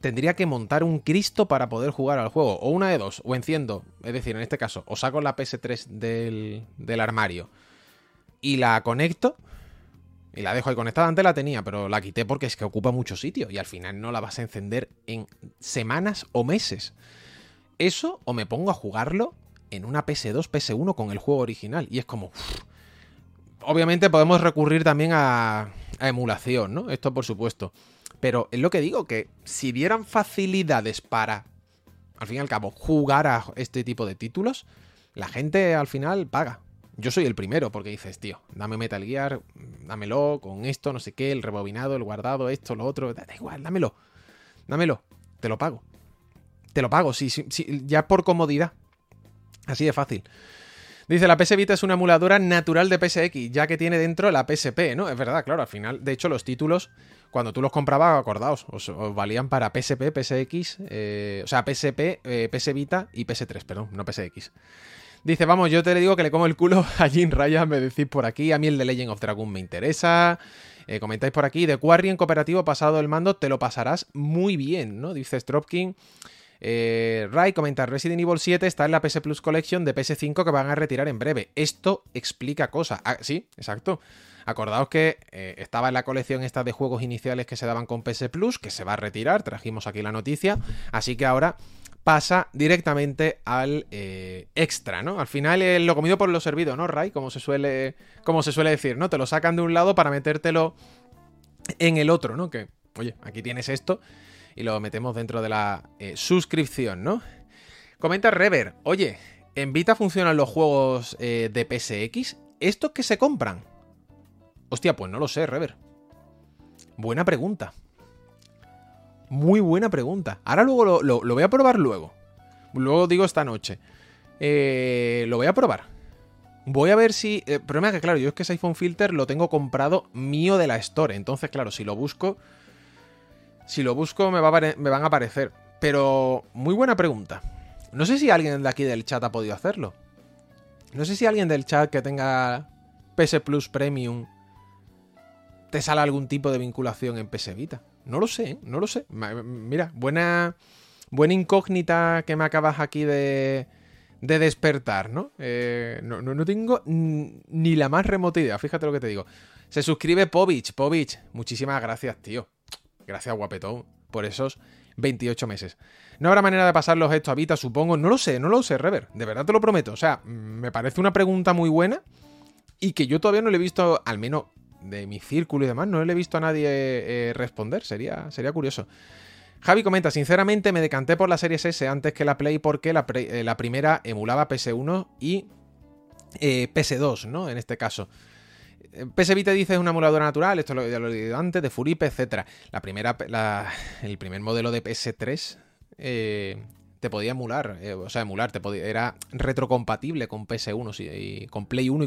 tendría que montar un Cristo para poder jugar al juego. O una de dos, o enciendo, es decir, en este caso, o saco la PS3 del, del armario y la conecto. Y la dejo ahí conectada. Antes la tenía, pero la quité porque es que ocupa mucho sitio. Y al final no la vas a encender en semanas o meses. Eso o me pongo a jugarlo en una PS2, PS1 con el juego original. Y es como... Obviamente podemos recurrir también a, a emulación, ¿no? Esto por supuesto. Pero es lo que digo, que si dieran facilidades para, al fin y al cabo, jugar a este tipo de títulos, la gente al final paga. Yo soy el primero porque dices, tío, dame Metal Gear, dámelo con esto, no sé qué, el rebobinado, el guardado, esto, lo otro, da igual, dámelo, dámelo, te lo pago. Te lo pago, sí, sí, ya por comodidad. Así de fácil. Dice, la PS Vita es una emuladora natural de PSX, ya que tiene dentro la PSP, ¿no? Es verdad, claro, al final, de hecho, los títulos cuando tú los comprabas, acordaos, os, valían para PSP, PSX, eh, o sea, PSP, eh, PS Vita y PS3, perdón, no PSX. Dice, vamos, yo te le digo que le como el culo a Jin Raya, me decís por aquí, a mí el de Legend of Dragon me interesa. Eh, comentáis por aquí, de Quarry en cooperativo pasado el mando, te lo pasarás muy bien, ¿no? Dice Stropkin. Eh, Ray comenta, Resident Evil 7 está en la PS Plus Collection de PS5 que van a retirar en breve. Esto explica cosas. Ah, sí, exacto. Acordaos que eh, estaba en la colección esta de juegos iniciales que se daban con PS Plus, que se va a retirar, trajimos aquí la noticia, así que ahora pasa directamente al eh, extra, ¿no? Al final eh, lo comido por lo servido, ¿no, Ray? Como se suele, como se suele decir, ¿no? Te lo sacan de un lado para metértelo en el otro, ¿no? Que, oye, aquí tienes esto y lo metemos dentro de la suscripción, ¿no? Comenta Rever, oye, ¿en Vita funcionan los juegos de PSX? ¿Estos que se compran? Hostia, pues no lo sé, Rever. Buena pregunta. Muy buena pregunta. Ahora luego lo, voy a probar luego. Luego digo esta noche. Eh, lo voy a probar. Voy a ver si... El problema es que, claro, yo es que ese iPhone Filter lo tengo comprado mío de la Store. Entonces, claro, si lo busco... Si lo busco me, me van a aparecer. Pero muy buena pregunta. No sé si alguien de aquí del chat ha podido hacerlo. No sé si alguien del chat que tenga PS Plus Premium te sale algún tipo de vinculación en PS Vita. No lo sé, no lo sé. Mira, buena, buena incógnita que me acabas aquí de, de despertar, ¿no? Eh, no, no, tengo ni la más remota idea, fíjate lo que te digo. Se suscribe Povich, Povich. Muchísimas gracias, tío. Gracias, guapetón, por esos 28 meses. No habrá manera de pasarlos esto a Vita, supongo. No lo sé, no lo sé, Rever. De verdad te lo prometo. O sea, me parece una pregunta muy buena y que yo todavía no le he visto, al menos de mi círculo y demás, no le he visto a nadie eh, responder. Sería, sería curioso. Javi comenta, sinceramente me decanté por la Series S antes que la Play porque la, eh, primera emulaba PS1 y eh, PS2, ¿no? En este caso. PS Vita dice es una emuladora natural, esto ya lo he dicho antes, de Furipe, etc. La primera, el primer modelo de PS3 te podía emular, o sea, emular, te podía, era retrocompatible con PS1 y con Play 1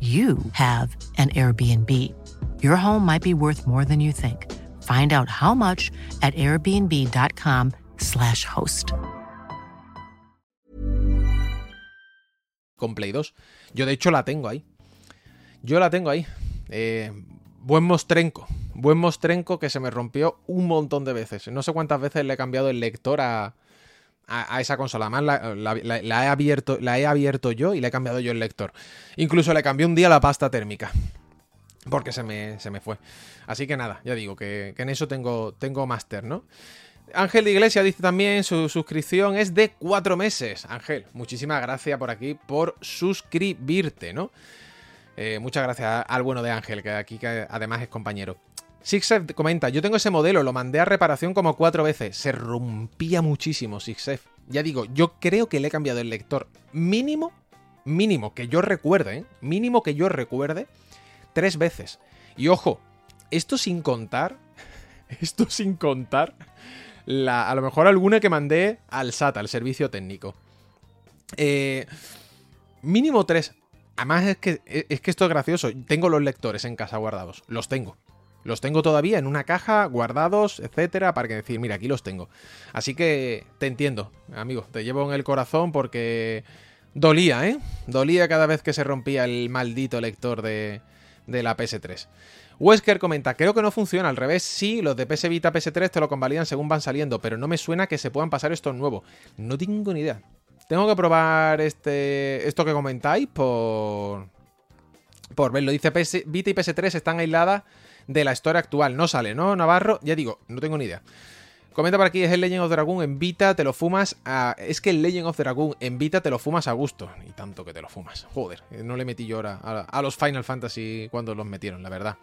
you have an Airbnb. Your home might be worth more than you think. Find out how much at airbnb.com/slash host. Con Play 2. Yo, de hecho, la tengo ahí. Yo la tengo ahí. Eh, buen mostrenco. Buen mostrenco que se me rompió un montón de veces. No sé cuántas veces le he cambiado el lector a, a, esa consola. Además, la, he abierto, la he abierto yo y le he cambiado yo el lector. Incluso le cambié un día la pasta térmica. Porque se me, se me fue. Así que nada, ya digo que, en eso tengo, tengo máster, ¿no? Ángel de Iglesia dice también su suscripción es de cuatro meses. Ángel, muchísimas gracias por aquí por suscribirte, ¿no? Eh, muchas gracias al bueno de Ángel, que aquí que además es compañero. Sixef comenta, yo tengo ese modelo, lo mandé a reparación como cuatro veces. Se rompía muchísimo, Sixef. Ya digo, yo creo que le he cambiado el lector mínimo, mínimo que yo recuerde, ¿eh? mínimo que yo recuerde, tres veces. Y ojo, esto sin contar, esto sin contar, la, a lo mejor alguna que mandé al SAT, al servicio técnico. Eh, mínimo tres. Además es que, es que esto es gracioso. Tengo los lectores en casa guardados. Los tengo. Los tengo todavía en una caja, guardados, etcétera, para que decir, mira, aquí los tengo. Así que te entiendo, amigo, te llevo en el corazón porque dolía, ¿eh? Dolía cada vez que se rompía el maldito lector de, de la PS3. Wesker comenta, creo que no funciona, al revés, sí, los de PS Vita, PS3 te lo convalidan según van saliendo, pero no me suena que se puedan pasar estos nuevos. No tengo ni idea. Tengo que probar este esto que comentáis por por verlo. Dice PS, Vita y PS3 están aisladas de la historia actual. No sale, ¿no, Navarro? Ya digo, no tengo ni idea. Comenta por aquí, es el Legend of Dragon en Vita, te lo fumas. Es que el Legend of Dragon en Vita te lo fumas a gusto. Y tanto que te lo fumas. Joder, no le metí yo ahora a, los Final Fantasy cuando los metieron, la verdad.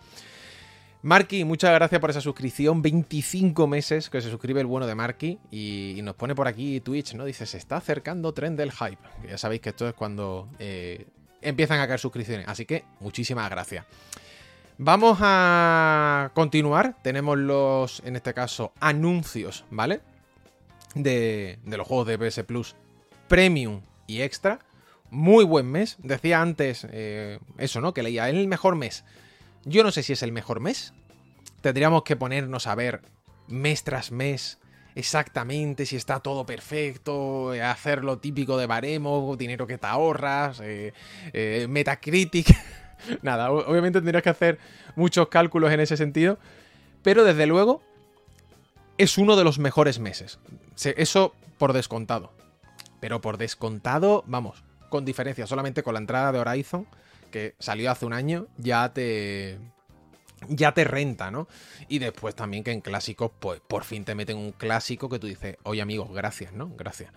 Marky, muchas gracias por esa suscripción. 25 meses que se suscribe el bueno de Marky. Y, nos pone por aquí Twitch, ¿no? Dice, se está acercando tren del hype. ya sabéis que esto es cuando eh, empiezan a caer suscripciones. Así que muchísimas gracias. Vamos a continuar. Tenemos los, en este caso, anuncios, ¿vale? De, los juegos de PS Plus Premium y Extra. muy buen mes. Decía antes eh, eso, ¿no? Que leía, es el mejor mes. Yo no sé si es el mejor mes. Tendríamos que ponernos a ver mes tras mes exactamente si está todo perfecto, eh, hacer lo típico de baremo, dinero que te ahorras, eh, Metacritic. Nada, obviamente tendrías que hacer muchos cálculos en ese sentido, pero desde luego es uno de los mejores meses. Eso por descontado. Pero por descontado, vamos, con diferencia, solamente con la entrada de Horizon, que salió hace un año, ya te, ya te renta, ¿no? Y después también que en clásicos, pues por fin te meten un clásico que tú dices, oye amigos, gracias, ¿no? Gracias.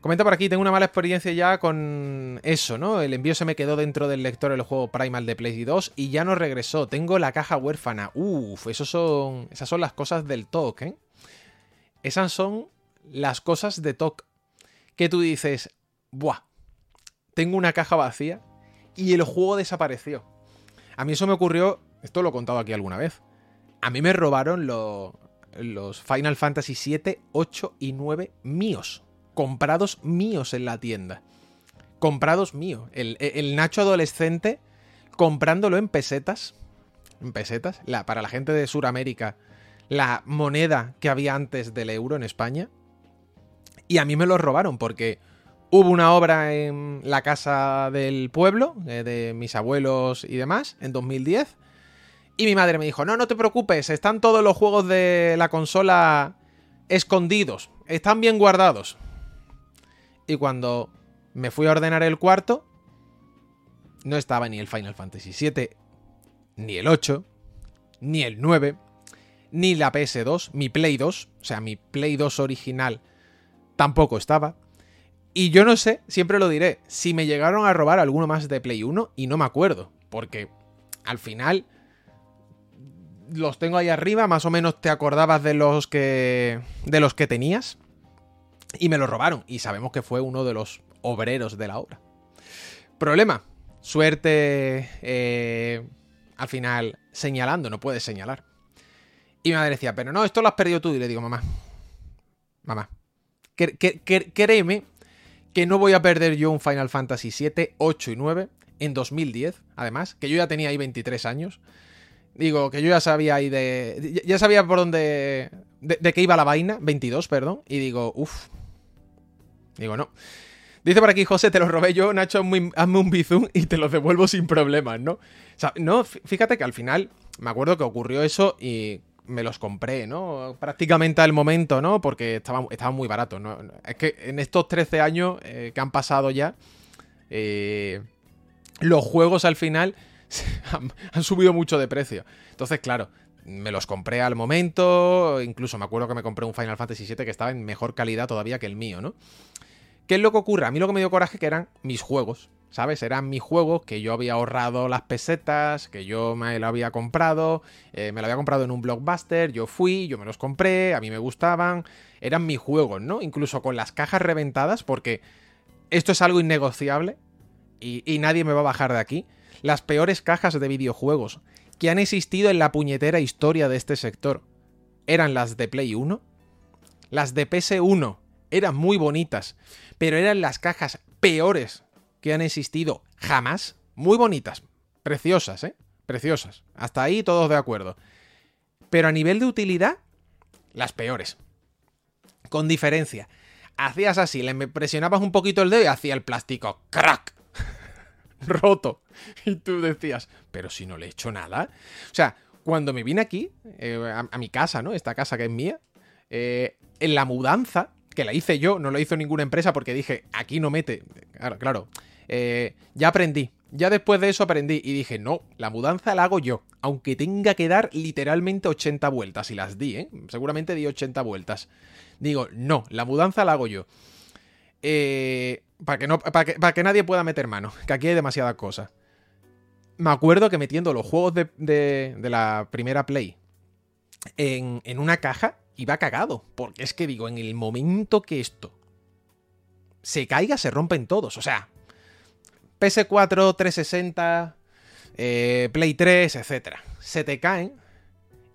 Comenta por aquí, tengo una mala experiencia ya con eso, ¿no? El envío se me quedó dentro del lector del juego Primal de Play 2 y ya no regresó. Tengo la caja huérfana. Uf, esos son, esas son las cosas del TOC, ¿eh? Esas son las cosas de TOC. Que tú dices, buah, tengo una caja vacía y el juego desapareció. A mí eso me ocurrió esto lo he contado aquí alguna vez. A mí me robaron los Final Fantasy 7, 8 y 9 míos. Comprados míos en la tienda. Comprados míos. El, Nacho adolescente comprándolo en pesetas. En pesetas. La, para la gente de Sudamérica. La moneda que había antes del euro en España. Y a mí me lo robaron porque hubo una obra en la casa del pueblo, eh, de mis abuelos y demás, en 2010 y mi madre me dijo, no, no te preocupes, están todos los juegos de la consola escondidos, están bien guardados. Y cuando me fui a ordenar el cuarto, no estaba ni el Final Fantasy VII, ni el 8, ni el 9, ni la PS2, mi Play 2, o sea, mi Play 2 original tampoco estaba. Y yo no sé, siempre lo diré, si me llegaron a robar alguno más de Play 1 y no me acuerdo, porque al final los tengo ahí arriba, más o menos te acordabas de los que de los que tenías y me lo robaron y sabemos que fue uno de los obreros de la obra. Problema, suerte eh, al final señalando, no puedes señalar. Y mi madre decía, pero no, esto lo has perdido tú. Y le digo, mamá, mamá, créeme que no voy a perder yo un Final Fantasy 7, 8 y 9 en 2010, además, que yo ya tenía ahí 23 años. Digo, que yo ya sabía ahí de. Ya sabía por dónde. De, qué iba la vaina, 22, perdón. Y digo, uff. Digo, no. Dice por aquí, José, te lo robé yo, Nacho, hazme un bizum y te lo devuelvo sin problemas, ¿no? O sea, no, fíjate que al final me acuerdo que ocurrió eso y me los compré, ¿no? Prácticamente al momento, ¿no? Porque estaban estaba muy baratos, ¿no? Es que en estos 13 años eh, que han pasado ya, eh, los juegos al final han, subido mucho de precio. Entonces, claro, me los compré al momento, incluso me acuerdo que me compré un Final Fantasy VII que estaba en mejor calidad todavía que el mío, ¿no? ¿Qué es lo que ocurre? A mí lo que me dio coraje que eran mis juegos, ¿sabes? Eran mis juegos que yo había ahorrado las pesetas, que yo me lo había comprado, eh, me lo había comprado en un blockbuster, yo fui, yo me los compré, a mí me gustaban, eran mis juegos, ¿no? Incluso con las cajas reventadas, porque esto es algo innegociable y nadie me va a bajar de aquí las peores cajas de videojuegos que han existido en la puñetera historia de este sector eran las de Play 1. Las de PS1 eran muy bonitas, pero eran las cajas peores que han existido jamás. Muy bonitas, preciosas, ¿eh? Preciosas. Hasta ahí todos de acuerdo. Pero a nivel de utilidad, las peores. Con diferencia. Hacías así, le presionabas un poquito el dedo y hacía el plástico crack roto. Y tú decías, pero si no le he hecho nada. O sea, cuando me vine aquí, eh, a, mi casa, ¿no? Esta casa que es mía, eh, en la mudanza, que la hice yo, no lo hizo ninguna empresa porque dije, aquí no mete. Claro, claro. Eh, ya aprendí. Ya después de eso aprendí y dije, no, la mudanza la hago yo, aunque tenga que dar literalmente 80 vueltas. Y las di, ¿eh? Seguramente di 80 vueltas. Digo, no, la mudanza la hago yo. Eh, para que, no, para que, nadie pueda meter mano, que aquí hay demasiadas cosas. Me acuerdo que metiendo los juegos de, la primera Play en, en, una caja, iba cagado. Porque es que digo, en el momento que esto se caiga, se rompen todos. O sea, PS4, 360, eh, Play 3, etc. Se te caen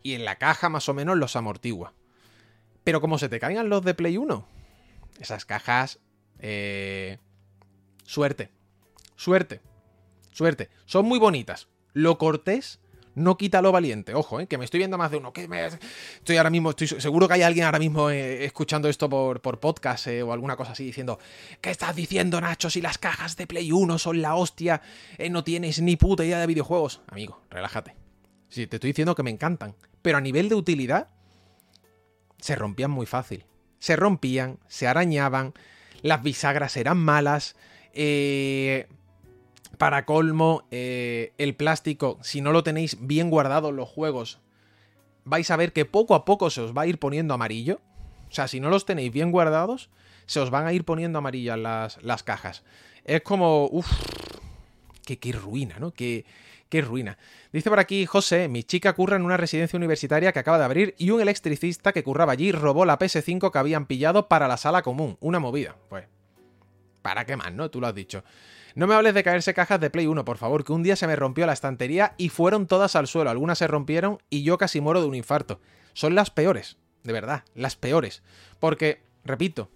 y en la caja más o menos los amortigua. Pero como se te caigan los de Play 1, esas cajas eh, suerte. Suerte. Suerte. Son muy bonitas. Lo cortés no quita lo valiente. Ojo, ¿eh? que me estoy viendo más de uno. Que me... Estoy ahora mismo, estoy seguro que hay alguien ahora mismo eh, escuchando esto por, por podcast eh, o alguna cosa así diciendo, ¿qué estás diciendo, Nacho? Si las cajas de Play 1 son la hostia, no tienes ni puta idea de videojuegos. Amigo, relájate. Sí, te estoy diciendo que me encantan. Pero a nivel de utilidad, se rompían muy fácil. Se rompían, se arañaban, las bisagras eran malas. Eh, para colmo, eh, el plástico, si no lo tenéis bien guardado los juegos, vais a ver que poco a poco se os va a ir poniendo amarillo. O sea, si no los tenéis bien guardados, se os van a ir poniendo amarillas las, las cajas. Es como... Uff, qué, qué ruina, ¿no? Qué, qué ruina. Dice por aquí José, mi chica curra en una residencia universitaria que acaba de abrir y un electricista que curraba allí robó la PS5 que habían pillado para la sala común. Una movida. Pues, ¿para qué más, no? Tú lo has dicho. No me hables de caerse cajas de Play 1, por favor, que un día se me rompió la estantería y fueron todas al suelo. Algunas se rompieron y yo casi muero de un infarto. Son las peores, de verdad, las peores. Porque, repito,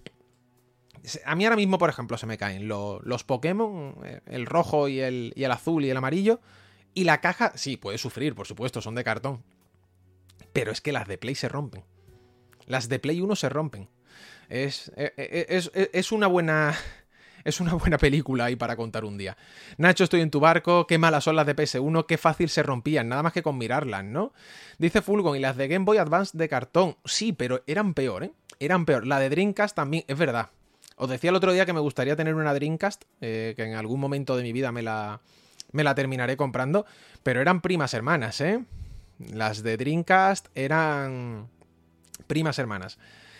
a mí ahora mismo, por ejemplo, se me caen los, Pokémon, eh, el rojo y el, y el azul y el amarillo. Y la caja, sí, puede sufrir, por supuesto, son de cartón. Pero es que las de Play se rompen. Las de Play 1 se rompen. Es, eh, eh, es, es, es una buena es una buena película ahí para contar un día. Nacho, estoy en tu barco, qué malas son las de PS1, qué fácil se rompían, nada más que con mirarlas, ¿no? Dice Fulgon, y las de Game Boy Advance de cartón, sí, pero eran peor, ¿eh? Eran peor. La de Dreamcast también, es verdad. Os decía el otro día que me gustaría tener una Dreamcast, eh, que en algún momento de mi vida me la, me la terminaré comprando, pero eran primas hermanas, ¿eh? Las de Dreamcast eran primas hermanas.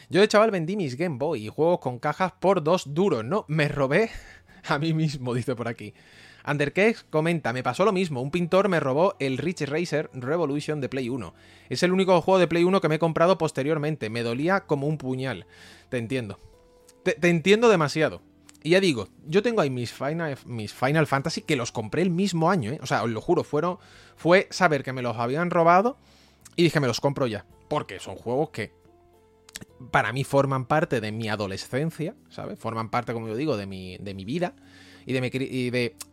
Yo de chaval vendí mis Game Boy y juegos con cajas por dos duros, ¿no? Me robé a mí mismo, dice por aquí. Underkex comenta, me pasó lo mismo, un pintor me robó el Rich Racer Revolution de Play 1. Es el único juego de Play 1 que me he comprado posteriormente, me dolía como un puñal. Te entiendo. Te, entiendo demasiado. Y ya digo, yo tengo ahí mis Final, mis Final Fantasy que los compré el mismo año, ¿eh? O sea, os lo juro, fueron, fue saber que me los habían robado y dije, me los compro ya. Porque son juegos que para mí forman parte de mi adolescencia, ¿sabes? Forman parte, como yo digo, de mi, de mi vida y de, mi,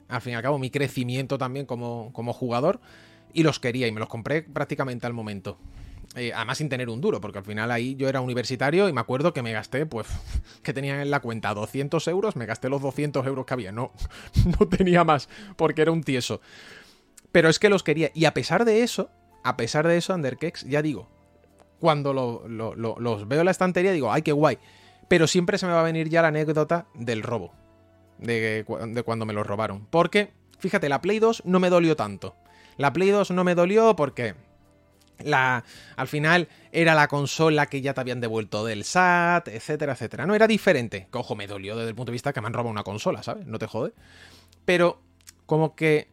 al fin y al cabo, mi crecimiento también como, como jugador. Y los quería y me los compré prácticamente al momento. Eh, además sin tener un duro, porque al final ahí yo era universitario y me acuerdo que me gasté, pues, que tenía en la cuenta 200 euros, me gasté los 200 euros que había, no, no tenía más, porque era un tieso. Pero es que los quería, y a pesar de eso, a pesar de eso, Underkex, ya digo, cuando lo, lo, lo, los veo en la estantería digo, ay, qué guay. Pero siempre se me va a venir ya la anécdota del robo. De, cuando me los robaron. Porque, fíjate, la Play 2 no me dolió tanto. La Play 2 no me dolió porque... La, al final era la consola que ya te habían devuelto del SAT, etcétera, etcétera. No era diferente. Que, ojo, me dolió desde el punto de vista que me han robado una consola, ¿sabes? No te jode. Pero como que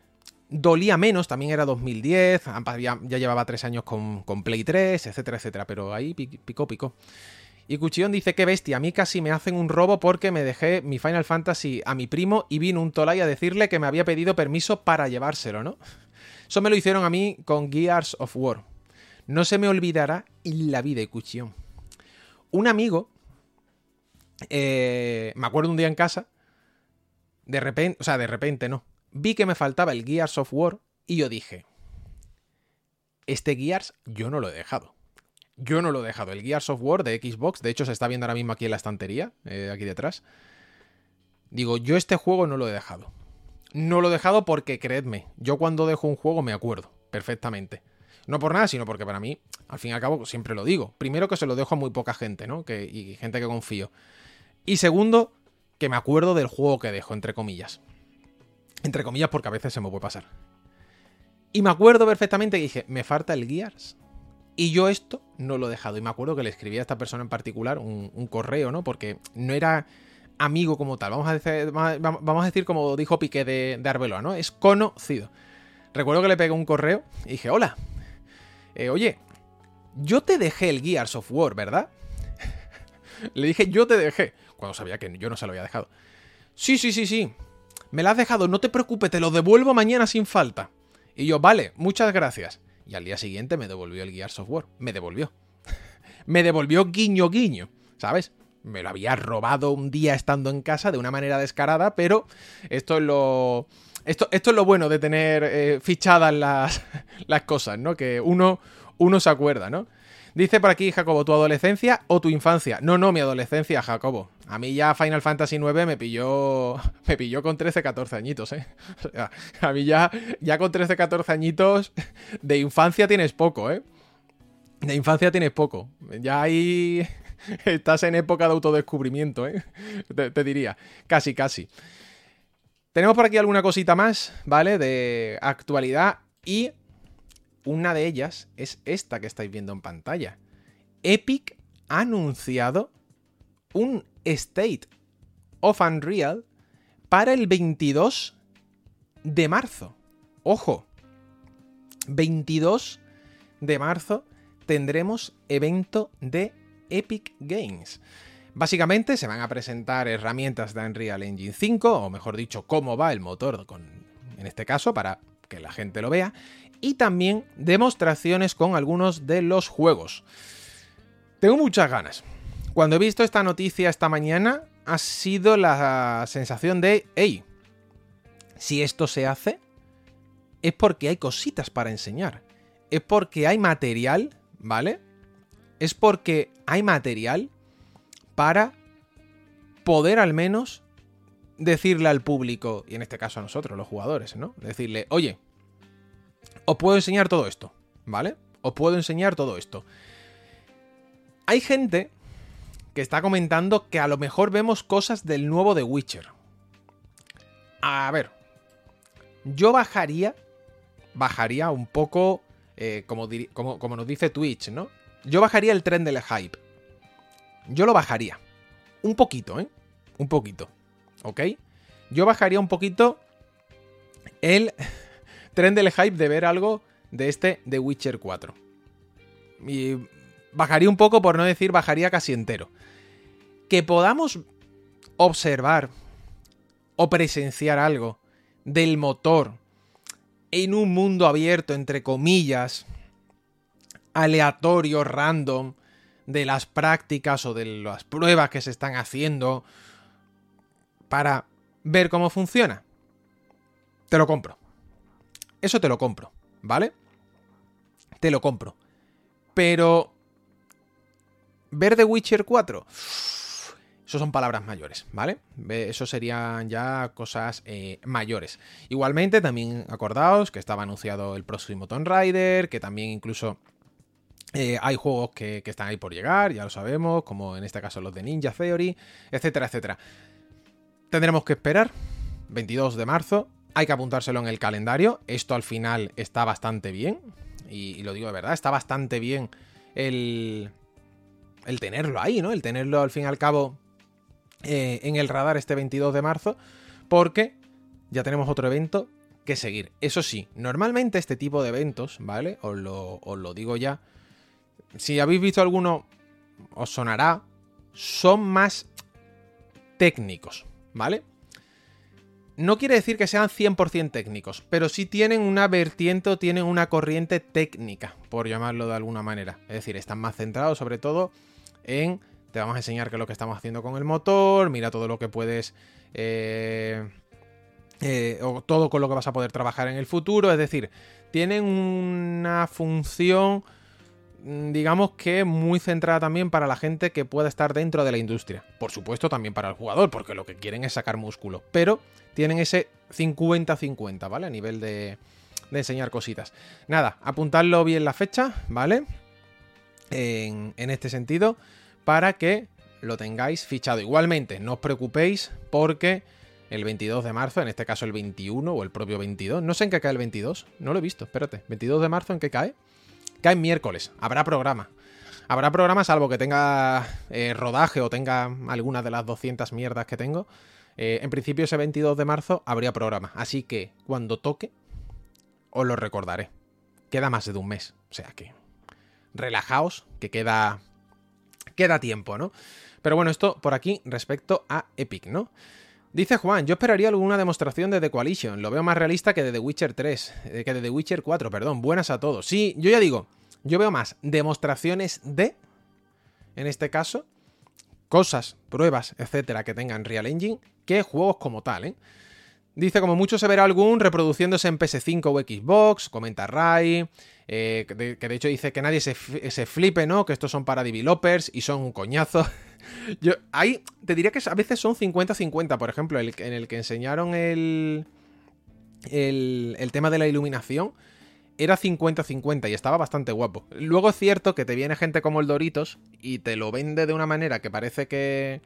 dolía menos, también era 2010, ya, ya llevaba tres años con, con, Play 3, etcétera, etcétera, pero ahí picó, picó. Y Cuchillón dice que bestia, a mí casi me hacen un robo porque me dejé mi Final Fantasy a mi primo y vino un Tolai a decirle que me había pedido permiso para llevárselo, ¿no? Eso me lo hicieron a mí con Gears of War. No se me olvidará en la vida, Cuchillón. Un amigo, eh, me acuerdo un día en casa, de repente, o sea, de repente no, vi que me faltaba el Gears of War y yo dije, este Gears yo no lo he dejado. Yo no lo he dejado. El Gears of War de Xbox, de hecho se está viendo ahora mismo aquí en la estantería, eh, aquí detrás. Digo, yo este juego no lo he dejado. No lo he dejado porque, creedme, yo cuando dejo un juego me acuerdo perfectamente. No por nada, sino porque para mí, al fin y al cabo, siempre lo digo. Primero que se lo dejo a muy poca gente, ¿no? Que, y gente que confío. Y segundo, que me acuerdo del juego que dejo, entre comillas. Entre comillas, porque a veces se me puede pasar. Y me acuerdo perfectamente que dije, me falta el Gears. Y yo esto no lo he dejado. Y me acuerdo que le escribí a esta persona en particular un, correo, ¿no? Porque no era amigo como tal. Vamos a decir, vamos a decir como dijo Piqué de, de Arbeloa, ¿no? Es conocido. Recuerdo que le pegué un correo y dije, hola. Eh, oye, yo te dejé el Gears of War, ¿verdad? le dije, yo te dejé. Cuando sabía que yo no se lo había dejado. Sí, sí, sí, sí. Me la has dejado, no te preocupes, te lo devuelvo mañana sin falta. Y yo, vale, muchas gracias. Y al día siguiente me devolvió el Gears of War. Me devolvió. me devolvió guiño guiño, ¿sabes? me lo había robado un día estando en casa de una manera descarada, pero esto es lo... Esto, esto es lo bueno de tener eh, fichadas las, las cosas, ¿no? Que uno, uno se acuerda, ¿no? Dice por aquí, Jacobo, ¿tu adolescencia o tu infancia? No, no, mi adolescencia, Jacobo. A mí ya Final Fantasy IX me pilló. Me pilló con 13, 14 añitos, ¿eh? O sea, a mí ya, ya con 13, 14 añitos de infancia tienes poco, ¿eh? De infancia tienes poco. Ya ahí. Estás en época de autodescubrimiento, ¿eh? Te, te diría. Casi, casi. Tenemos por aquí alguna cosita más, ¿vale? De actualidad y una de ellas es esta que estáis viendo en pantalla. Epic ha anunciado un State of Unreal para el 22 de marzo. Ojo, 22 de marzo tendremos evento de Epic Games. Básicamente se van a presentar herramientas de Unreal Engine 5, o mejor dicho, cómo va el motor con, en este caso, para que la gente lo vea, y también demostraciones con algunos de los juegos. Tengo muchas ganas. Cuando he visto esta noticia esta mañana, ha sido la sensación de, hey, si esto se hace, es porque hay cositas para enseñar. Es porque hay material, ¿vale? Es porque hay material para poder al menos decirle al público, y en este caso a nosotros, los jugadores, ¿no? Decirle, oye, os puedo enseñar todo esto, ¿vale? Os puedo enseñar todo esto. Hay gente que está comentando que a lo mejor vemos cosas del nuevo The Witcher. A ver, yo bajaría, bajaría un poco, eh, como, como, como nos dice Twitch, ¿no? Yo bajaría el tren del hype. Yo lo bajaría. Un poquito, ¿eh? Un poquito. ¿Ok? Yo bajaría un poquito el tren del hype de ver algo de este The Witcher 4. Y bajaría un poco, por no decir bajaría casi entero. Que podamos observar o presenciar algo del motor en un mundo abierto, entre comillas, aleatorio, random, de las prácticas o de las pruebas que se están haciendo para ver cómo funciona. Te lo compro. Eso te lo compro, ¿vale? Te lo compro. Pero... Ver The Witcher 4. Eso son palabras mayores, ¿vale? Eso serían ya cosas eh, mayores. Igualmente, también acordaos que estaba anunciado el próximo Tomb Raider, que también incluso eh, hay juegos que, están ahí por llegar, ya lo sabemos, como en este caso los de Ninja Theory, etcétera, etcétera. Tendremos que esperar, 22 de marzo, hay que apuntárselo en el calendario. Esto al final está bastante bien. Y, lo digo de verdad, está bastante bien el, el tenerlo ahí, ¿no? El tenerlo al fin y al cabo eh, en el radar este 22 de marzo. Porque ya tenemos otro evento que seguir. Eso sí, normalmente este tipo de eventos, ¿vale? Os lo, os lo digo ya. Si habéis visto alguno, os sonará. Son más técnicos, ¿vale? no quiere decir que sean 100% técnicos, pero sí tienen una vertiente o tienen una corriente técnica, por llamarlo de alguna manera. Es decir, están más centrados sobre todo en, te vamos a enseñar qué es lo que estamos haciendo con el motor, mira todo lo que puedes... Eh, eh, o todo con lo que vas a poder trabajar en el futuro, es decir, tienen una función Mm, digamos que muy centrada también para la gente que pueda estar dentro de la industria. Por supuesto también para el jugador, porque lo que quieren es sacar músculo. Pero tienen ese 50-50, ¿vale? A nivel de, de enseñar cositas. Nada, apuntadlo bien la fecha, ¿vale? En, este sentido, para que lo tengáis fichado. Igualmente, no os preocupéis porque el 22 de marzo, en este caso el 21 o el propio 22, no sé en qué cae el 22, no lo he visto, espérate, 22 de marzo en qué cae. Cae miércoles, habrá programa. Habrá programa salvo que tenga eh, rodaje o tenga alguna de las 200 mierdas que tengo. Eh, en principio ese 22 de marzo habría programa. Así que cuando toque, os lo recordaré. Queda más de un mes. O sea que relajaos, que queda, queda tiempo, ¿no? Pero bueno, esto por aquí respecto a Epic, ¿no? Dice Juan, yo esperaría alguna demostración de The Coalition. Lo veo más realista que de The Witcher 3. Eh, que de The Witcher 4, perdón. Buenas a todos. Sí, yo ya digo, yo veo más demostraciones de, en este caso, cosas, pruebas, etcétera, que tengan Real Engine que juegos como tal, ¿eh? Dice, como mucho se verá algún reproduciéndose en PS5 o Xbox, comenta Rai, eh, que, de, hecho dice que nadie se, flipe, ¿no? Que estos son para developers y son un coñazo. Yo, ahí te diría que a veces son 50-50, por ejemplo, el, en el que enseñaron el, el, el tema de la iluminación era 50-50 y estaba bastante guapo. Luego es cierto que te viene gente como el Doritos y te lo vende de una manera que parece que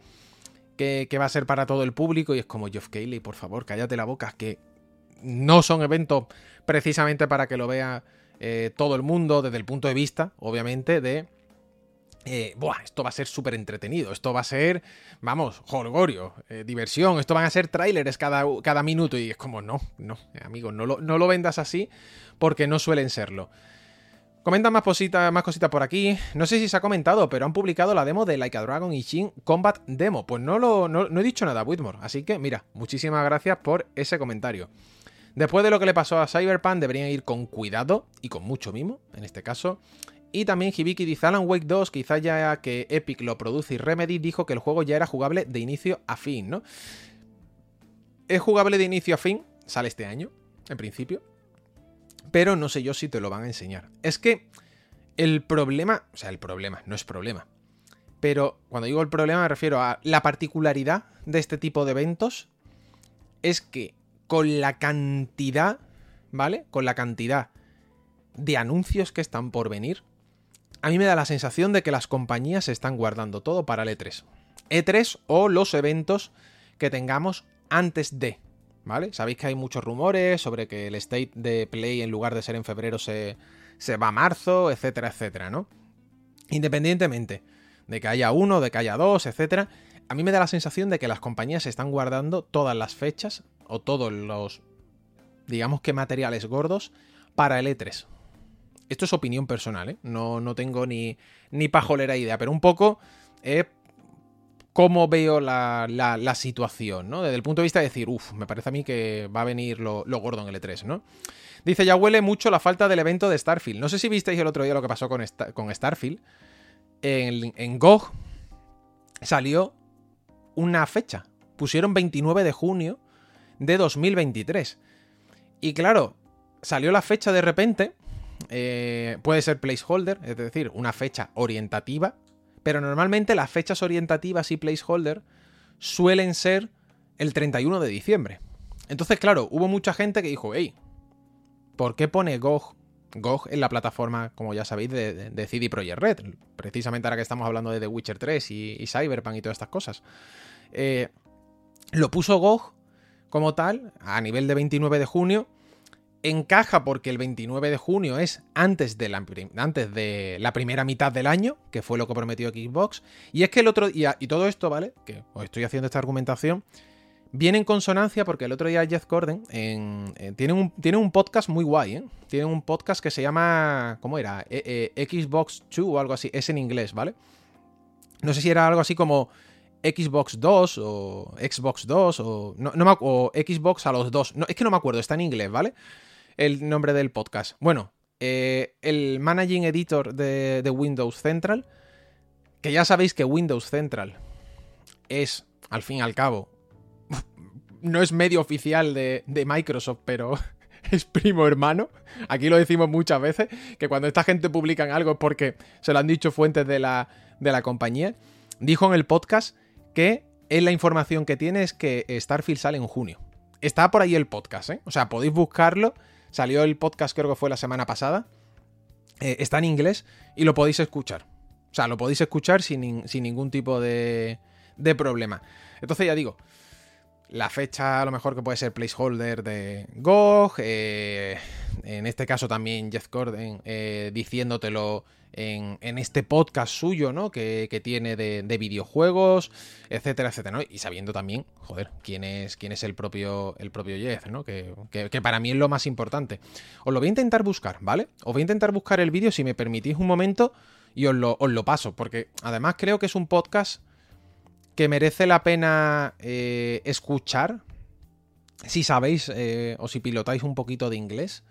que, va a ser para todo el público y es como Geoff Keighley, por favor, cállate la boca, que no son eventos precisamente para que lo vea eh, todo el mundo desde el punto de vista, obviamente, de... Eh, buah, esto va a ser súper entretenido, esto va a ser, vamos, jolgorio, eh, diversión, esto van a ser trailers cada, cada minuto y es como, no, no, amigo, no no lo vendas así porque no suelen serlo. Comentan más cositas, por aquí. No sé si se ha comentado, pero han publicado la demo de Like a Dragon y Shin Combat Demo. Pues no, lo, no, he dicho nada, Whitmore. Así que, mira, muchísimas gracias por ese comentario. Después de lo que le pasó a Cyberpunk, deberían ir con cuidado y con mucho mimo, en este caso. Y también Hibiki dice Alan Wake 2, quizá ya que Epic lo produce y Remedy dijo que el juego ya era jugable de inicio a fin, ¿no? Es jugable de inicio a fin, sale este año, en principio pero no sé yo si te lo van a enseñar. Es que el problema, o sea, el problema, no es problema, pero cuando digo el problema me refiero a la particularidad de este tipo de eventos, es que con la cantidad, ¿vale? Con la cantidad de anuncios que están por venir, a mí me da la sensación de que las compañías están guardando todo para el E3. E3 o los eventos que tengamos antes de. ¿Vale? Sabéis que hay muchos rumores sobre que el state de play en lugar de ser en febrero se, va a marzo, etcétera, etcétera, ¿no? Independientemente de que haya uno, de que haya dos, etcétera, a mí me da la sensación de que las compañías están guardando todas las fechas o todos los, digamos que materiales gordos para el E3. Esto es opinión personal, ¿eh? No, no tengo ni, ni pajolera idea, pero un poco he cómo veo la, situación, ¿no? Desde el punto de vista de decir, uff, me parece a mí que va a venir lo, gordo en el E3, ¿no? Dice, ya huele mucho la falta del evento de Starfield. No sé si visteis el otro día lo que pasó con, con Starfield. En, en salió una fecha. Pusieron 29 de junio de 2023. Y claro, salió la fecha de repente. Eh, puede ser placeholder, es decir, una fecha orientativa pero normalmente las fechas orientativas y placeholder suelen ser el 31 de diciembre. Entonces, claro, hubo mucha gente que dijo, hey, ¿por qué pone GOG? GOG en la plataforma, como ya sabéis, de, CD Projekt Red. Precisamente ahora que estamos hablando de The Witcher 3 y, Cyberpunk y todas estas cosas. Eh, lo puso GOG como tal, a nivel de 29 de junio, encaja porque el 29 de junio es antes de, la, antes de la primera mitad del año, que fue lo que prometió Xbox. Y es que el otro día, y todo esto, ¿vale? Que os estoy haciendo esta argumentación, viene en consonancia porque el otro día Jeff Gordon en, tiene, un, tiene, un, podcast muy guay, ¿eh? Tiene un podcast que se llama, ¿cómo era? E, e, Xbox 2 o algo así, es en inglés, ¿vale? No sé si era algo así como Xbox 2 o Xbox 2 o, no, no o Xbox a los dos. No, es que no me acuerdo, está en inglés, ¿vale? El nombre del podcast. Bueno, eh, el Managing Editor de, Windows Central, que ya sabéis que Windows Central es, al fin y al cabo, no es medio oficial de, Microsoft, pero es primo hermano. Aquí lo decimos muchas veces, que cuando esta gente publica algo es porque se lo han dicho fuentes de la, de la compañía. Dijo en el podcast que es la información que tiene es que Starfield sale en junio. Está por ahí el podcast, ¿eh? O sea, podéis buscarlo Salió el podcast, creo que fue la semana pasada. Eh, está en inglés y lo podéis escuchar. O sea, lo podéis escuchar sin, ningún tipo de, de problema. Entonces ya digo, la fecha a lo mejor que puede ser placeholder de GOG, eh, en este caso también Jeff Gordon eh, diciéndotelo en, este podcast suyo, ¿no? Que, tiene de, videojuegos, etcétera, etcétera, ¿no? Y sabiendo también, joder, quién es, quién es el propio, el propio Jeff, ¿no? Que, para mí es lo más importante. Os lo voy a intentar buscar, ¿vale? Os voy a intentar buscar el vídeo si me permitís un momento y os lo, paso, porque además creo que es un podcast que merece la pena eh, escuchar si sabéis eh, o si pilotáis un poquito de inglés,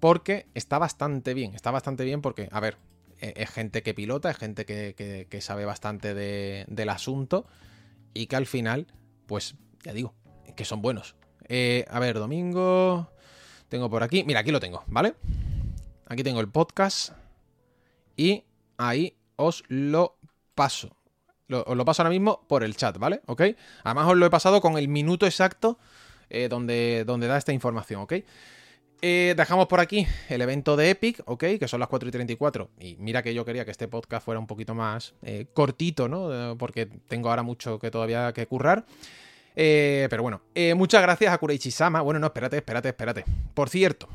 porque está bastante bien, está bastante bien porque, a ver, es gente que pilota, es gente que, sabe bastante del asunto y que al final, pues ya digo, que son buenos. Eh, a ver, domingo. Tengo por aquí. Mira, aquí lo tengo, ¿vale? Aquí tengo el podcast. Y ahí os lo paso. os lo paso ahora mismo por el chat, ¿vale? ¿Ok? Además os lo he pasado con el minuto exacto eh, donde, donde da esta información, ¿ok? Eh, dejamos por aquí el evento de Epic, ¿ok? Que son las 4 y 34. Y mira que yo quería que este podcast fuera un poquito más eh, cortito, ¿no? Porque tengo ahora mucho que todavía que currar. pero bueno, muchas gracias a Kureichi-sama. Bueno, no, espérate, espérate, espérate. Por cierto,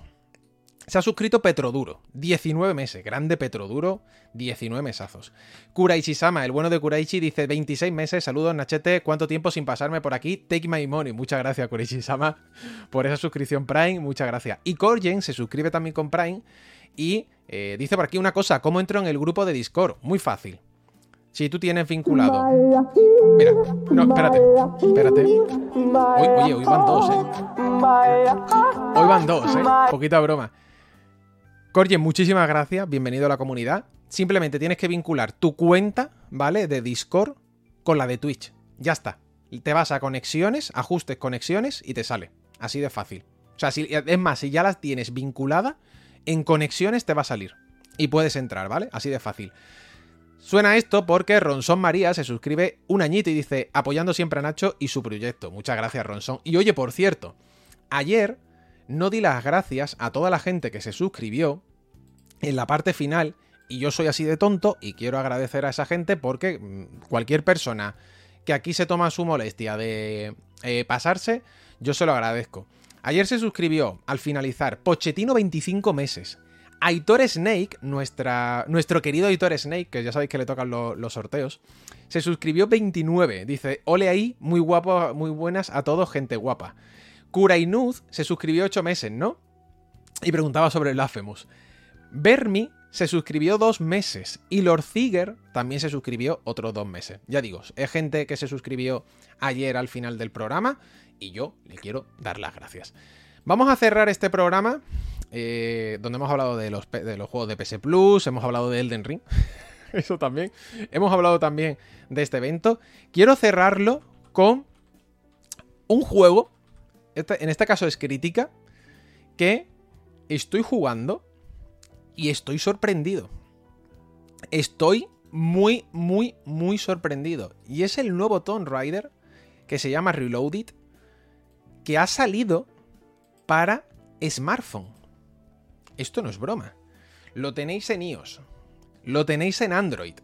se ha suscrito Petroduro, 19 meses, grande Petroduro, 19 mesazos. Kuraichi-sama, el bueno de Kuraichi, dice 26 meses, saludos Nachete, ¿cuánto tiempo sin pasarme por aquí? Take my money. Muchas gracias Kuraichi-sama por esa suscripción Prime, muchas gracias. Y Corgen se suscribe también con Prime y eh, dice por aquí una cosa, ¿cómo entro en el grupo de Discord? Muy fácil. Si tú tienes vinculado... Mira, no, espérate, espérate. oye, hoy van dos, ¿eh? Hoy van dos, ¿eh? Poquita broma. Corje, muchísimas gracias, bienvenido a la comunidad. Simplemente tienes que vincular tu cuenta, ¿vale? De Discord con la de Twitch. Ya está. Te vas a conexiones, ajustes conexiones y te sale. Así de fácil. O sea, si, es más, si ya las tienes vinculadas, en conexiones te va a salir. Y puedes entrar, ¿vale? Así de fácil. Suena esto porque Ronson María se suscribe un añito y dice, apoyando siempre a Nacho y su proyecto. Muchas gracias, Ronson. Y oye, por cierto, ayer no di las gracias a toda la gente que se suscribió en la parte final y yo soy así de tonto y quiero agradecer a esa gente porque mm, cualquier persona que aquí se toma su molestia de eh, pasarse, yo se lo agradezco. Ayer se suscribió al finalizar Pochettino 25 meses. Aitor Snake, nuestra, nuestro querido Aitor Snake, que ya sabéis que le tocan los sorteos, se suscribió 29. Dice, ole ahí, muy guapo, muy buenas a todos, gente guapa. Kurainuz se suscribió 8 meses, ¿no? Y preguntaba sobre Blasphemous. Bermi se suscribió dos meses y Lord Ziger también se suscribió otros dos meses. Ya digo, es gente que se suscribió ayer al final del programa y yo le quiero dar las gracias. Vamos a cerrar este programa eh, donde hemos hablado de los, juegos de PS Plus, hemos hablado de Elden Ring, eso también, hemos hablado también de este evento. Quiero cerrarlo con un juego, en este caso es crítica, que estoy jugando y estoy sorprendido. Estoy muy, muy, muy sorprendido. Y es el nuevo Tomb Raider que se llama Reloaded, que ha salido para smartphone. Esto no es broma. Lo tenéis en iOS, lo tenéis en Android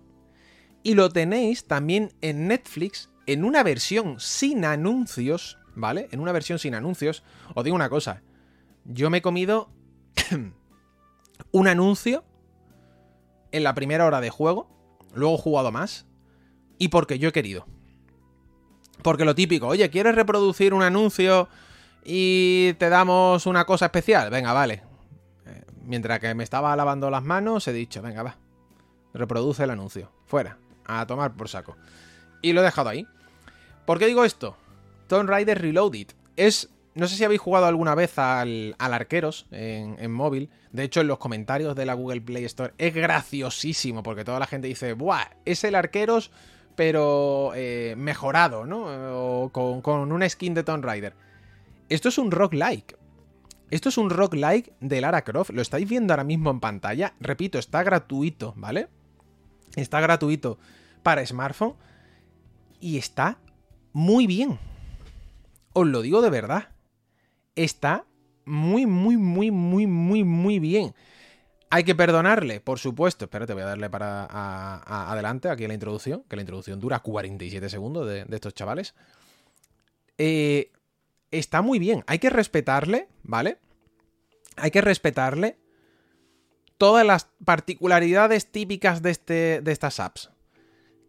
y lo tenéis también en Netflix en una versión sin anuncios, ¿vale? En una versión sin anuncios. Os digo una cosa, yo me he comido un anuncio en la primera hora de juego, luego he jugado más, y porque yo he querido. Porque lo típico, oye, ¿quieres reproducir un anuncio y te damos una cosa especial? Venga, vale. Eh, mientras que me estaba lavando las manos, he dicho, venga, va. Reproduce el anuncio. Fuera. A tomar por saco. Y lo he dejado ahí. ¿Por qué digo esto? Tomb Raider Reloaded. Es no sé si habéis jugado alguna vez al, Arqueros en, móvil. De hecho, en los comentarios de la Google Play Store es graciosísimo porque toda la gente dice, ¡buah! Es el Arqueros, pero eh, mejorado, ¿no? Con, una skin de Tomb Raider. Esto es un roguelike. Esto es un roguelike de Lara Croft. Lo estáis viendo ahora mismo en pantalla. Repito, está gratuito, ¿vale? Está gratuito para smartphone. Y está muy bien. Os lo digo de verdad está muy, muy, muy, muy, muy, muy bien. Hay que perdonarle, por supuesto. Espérate, voy a darle para adelante aquí la introducción, que la introducción dura 47 segundos de, estos chavales. Eh, está muy bien. Hay que respetarle, ¿vale? Hay que respetarle todas las particularidades típicas de, este, de estas apps.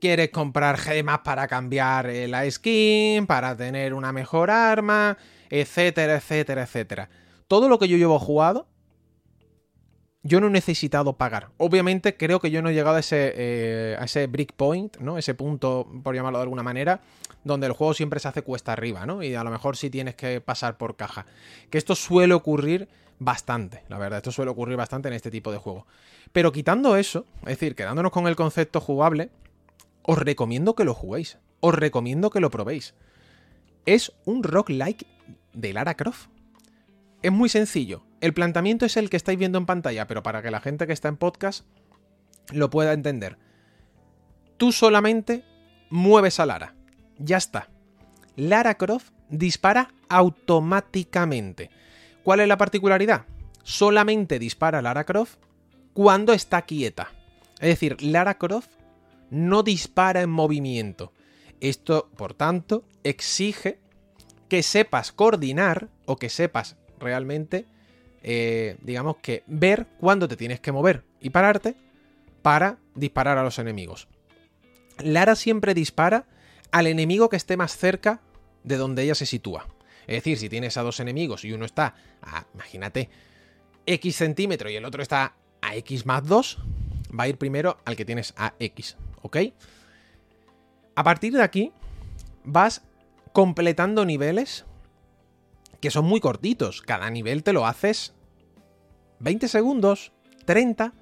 Quieres comprar gemas para cambiar eh, la skin, para tener una mejor arma, etcétera, etcétera, etcétera. Todo lo que yo llevo jugado, yo no he necesitado pagar. Obviamente creo que yo no he llegado a ese, eh, a ese breakpoint, ¿no? Ese punto, por llamarlo de alguna manera, donde el juego siempre se hace cuesta arriba, ¿no? Y a lo mejor sí tienes que pasar por caja. Que esto suele ocurrir bastante, la verdad. Esto suele ocurrir bastante en este tipo de juegos. Pero quitando eso, es decir, quedándonos con el concepto jugable, os recomiendo que lo juguéis. Os recomiendo que lo probéis. Es un rock-like de Lara Croft. Es muy sencillo. El planteamiento es el que estáis viendo en pantalla, pero para que la gente que está en podcast lo pueda entender. Tú solamente mueves a Lara. Ya está. Lara Croft dispara automáticamente. ¿Cuál es la particularidad? Solamente dispara Lara Croft cuando está quieta. Es decir, Lara Croft no dispara en movimiento. Esto, por tanto, exige que sepas coordinar o que sepas realmente, eh, digamos que ver cuándo te tienes que mover y pararte para disparar a los enemigos. Lara siempre dispara al enemigo que esté más cerca de donde ella se sitúa. Es decir, si tienes a dos enemigos y uno está a, imagínate, X centímetro y el otro está a X más 2, va a ir primero al que tienes a X, ¿ok? A partir de aquí, vas completando niveles que son muy cortitos. Cada nivel te lo haces 20 segundos, 30,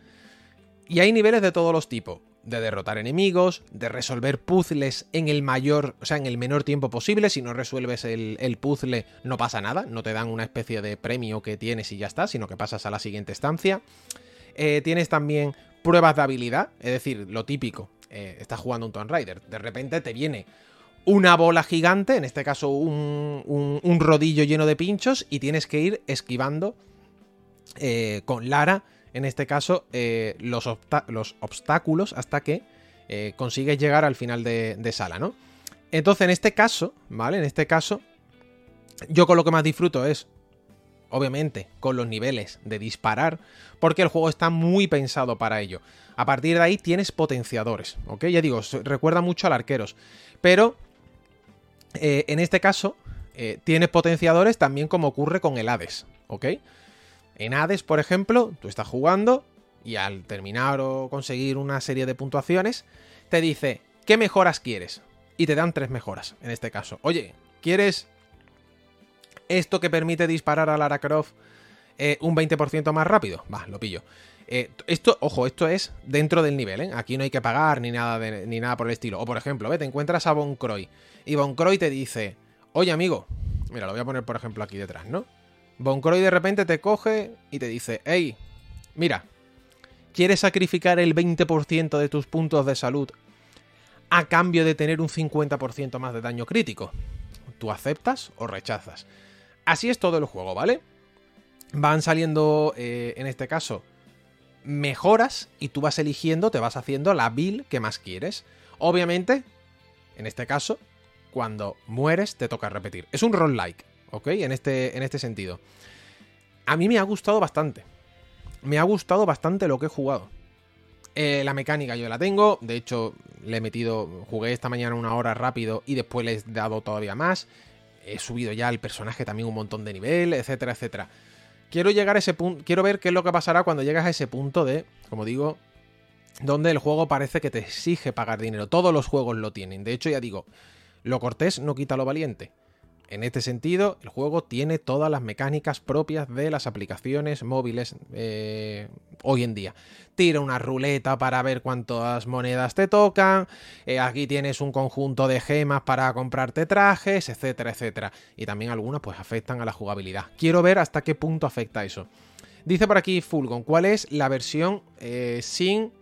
y hay niveles de todos los tipos de derrotar enemigos, de resolver puzzles en el mayor, o sea, en el menor tiempo posible. Si no resuelves el, puzzle, no pasa nada, no te dan una especie de premio que tienes y ya está, sino que pasas a la siguiente estancia. Eh, tienes también pruebas de habilidad, es decir, lo típico. Eh, estás jugando un Tomb Raider, de repente te viene una bola gigante, en este caso un, un, rodillo lleno de pinchos, y tienes que ir esquivando eh, con Lara en este caso, eh, los, los, obstáculos hasta que eh, consigues llegar al final de, sala, ¿no? Entonces, en este caso, ¿vale? En este caso, yo con lo que más disfruto es, obviamente, con los niveles de disparar, porque el juego está muy pensado para ello. A partir de ahí tienes potenciadores, ¿ok? Ya digo, recuerda mucho al arqueros, pero eh, en este caso tienes potenciadores también como ocurre con el Hades, ¿ok? En Hades, por ejemplo, tú estás jugando y al terminar o conseguir una serie de puntuaciones, te dice, ¿qué mejoras quieres? Y te dan tres mejoras, en este caso. Oye, ¿quieres esto que permite disparar a Lara Croft eh, un 20% más rápido? Va, lo pillo. Eh, esto, ojo, esto es dentro del nivel, ¿eh? Aquí no hay que pagar ni nada, ni nada por el estilo. O por ejemplo, te encuentras a Von Croy y Von Croy te dice, oye amigo, mira, lo voy a poner por ejemplo aquí detrás, ¿no? Croy de repente te coge y te dice, hey, mira, ¿quieres sacrificar el 20% de tus puntos de salud a cambio de tener un 50% más de daño crítico? ¿Tú aceptas o rechazas? Así es todo el juego, ¿vale? Van saliendo, eh, en este caso, mejoras y tú vas eligiendo, te vas haciendo la build que más quieres. Obviamente, en este caso, cuando mueres te toca repetir. Es un roll like. ¿ok? En este, en este sentido. A mí me ha gustado bastante. Me ha gustado bastante lo que he jugado. Eh, la mecánica yo la tengo, de hecho le he metido, jugué esta mañana una hora rápido y después le he dado todavía más. He subido ya al personaje también un montón de nivel, etcétera, etcétera. Quiero llegar a ese punto, quiero ver qué es lo que pasará cuando llegas a ese punto de, como digo, donde el juego parece que te exige pagar dinero. Todos los juegos lo tienen. De hecho, ya digo, lo cortés no quita lo valiente. En este sentido, el juego tiene todas las mecánicas propias de las aplicaciones móviles eh, hoy en día. Tira una ruleta para ver cuántas monedas te tocan, eh, aquí tienes un conjunto de gemas para comprarte trajes, etcétera, etcétera. Y también algunas pues afectan a la jugabilidad. Quiero ver hasta qué punto afecta eso. Dice por aquí Fulgon, ¿cuál es la versión eh, sin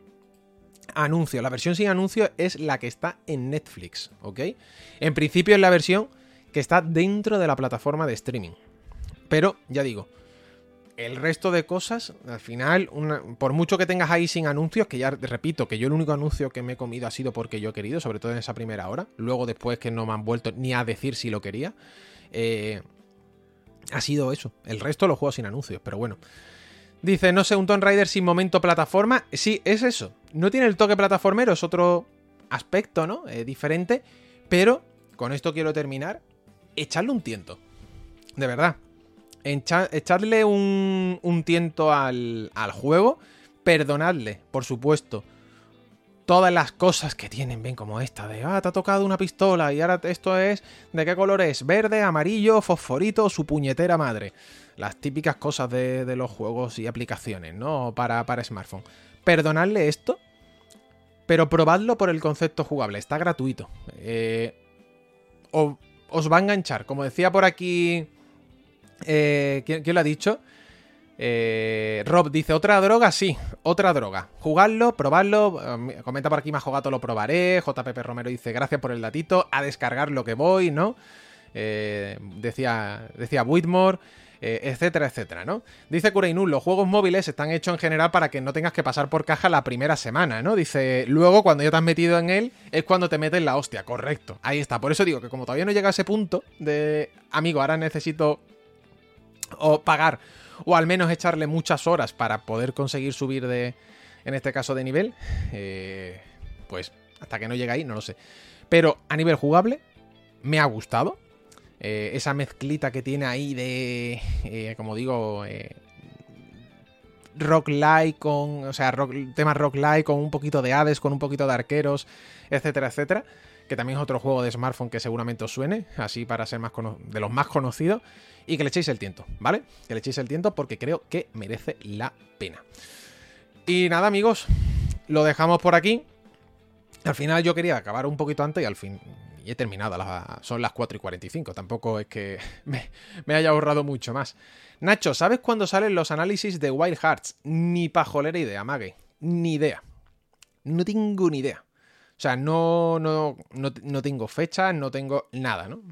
anuncio? La versión sin anuncio es la que está en Netflix, ¿ok? En principio es la versión que está dentro de la plataforma de streaming. Pero, ya digo, el resto de cosas, al final, por mucho que tengas ahí sin anuncios, que ya repito que yo el único anuncio que me he comido ha sido porque yo he querido, sobre todo en esa primera hora, luego después que no me han vuelto ni a decir si lo quería, eh, ha sido eso. El resto lo juego sin anuncios, pero bueno. Dice, no sé, un Tomb Raider sin momento plataforma. Sí, es eso. No tiene el toque plataformero, es otro aspecto, ¿no? Eh, diferente. Pero con esto quiero terminar echarle un tiento. De verdad. echarle un, tiento al, juego. Perdonadle, por supuesto. todas las cosas que tienen, ven como esta, de, ah, te ha tocado una pistola y ahora esto es, ¿de qué color es? Verde, amarillo, fosforito, su puñetera madre. Las típicas cosas de, los juegos y aplicaciones, ¿no? Para, para smartphone. Perdonadle esto, pero probadlo por el concepto jugable, está gratuito. Eh, os va a enganchar, como decía por aquí... Eh, ¿quién, ¿Quién lo ha dicho? Eh, Rob dice, ¿otra droga? Sí, otra droga. Jugarlo, probarlo. Eh, comenta por aquí, Majo Gato, lo probaré. JPP Romero dice, gracias por el datito. A descargar lo que voy, ¿no? Decía, decía Whitmore. Etcétera, etcétera, ¿no? Dice Kureinul, los juegos móviles están hechos en general para que no tengas que pasar por caja la primera semana, ¿no? Dice, luego cuando ya te has metido en él es cuando te metes la hostia, correcto. Ahí está, por eso digo que como todavía no llega a ese punto de, amigo, ahora necesito o pagar o al menos echarle muchas horas para poder conseguir subir de, en este caso, de nivel, eh, pues hasta que no llegue ahí, no lo sé. Pero a nivel jugable, me ha gustado. Eh, esa mezclita que tiene ahí de, eh, como digo, rock like con, o sea, rock, tema rock like con un poquito de Hades, con un poquito de arqueros, etcétera, etcétera. Que también es otro juego de smartphone que seguramente os suene, así para ser más de los más conocidos y que le echéis el tiento, ¿vale? Que le echéis el tiento porque creo que merece la pena. Y nada, amigos, lo dejamos por aquí. Al final yo quería acabar un poquito antes y al fin he terminado. son las 4 y 45. Tampoco es que me, haya ahorrado mucho más. Nacho, ¿sabes cuándo salen los análisis de Wild Hearts? Ni pajolera idea, Mague. Ni idea. No tengo ni idea. O sea, no, no, no, no tengo fecha, no tengo nada, ¿no?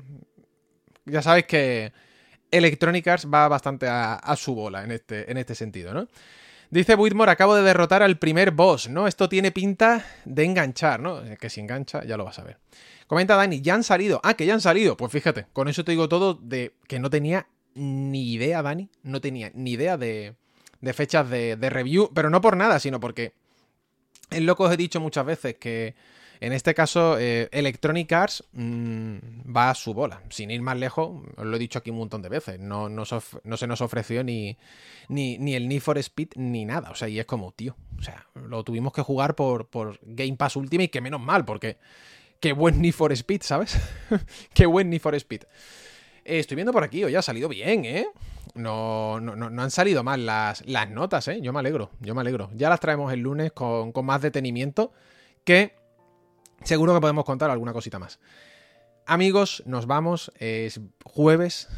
Ya sabes que Electronic Arts va bastante a, su bola en este, en este sentido, ¿no? Dice Whitmore, acabo de derrotar al primer boss, ¿no? Esto tiene pinta de enganchar, ¿no? Que si engancha, ya lo vas a ver. Comenta Dani, ya han salido. Ah, que ya han salido. Pues fíjate, con eso te digo todo de que no tenía ni idea, Dani. No tenía ni idea de, de fechas de, de review, pero no por nada, sino porque es lo que os he dicho muchas veces, que en este caso, eh, Electronic Arts mm, va a su bola. Sin ir más lejos, os lo he dicho aquí un montón de veces, no, se nos ofreció ni, el Need for Speed ni nada. O sea, y es como, tío, o sea, lo tuvimos que jugar por, Game Pass Ultimate, que menos mal, porque qué buen Need for Speed, ¿sabes? qué buen Need for Speed. Eh, estoy viendo por aquí, hoy ha salido bien, ¿eh? No, no, no, han salido mal las, las notas, ¿eh? Yo me alegro, yo me alegro. Ya las traemos el lunes con, con más detenimiento que Seguro que podemos contar alguna cosita más. Amigos, nos vamos. Es jueves,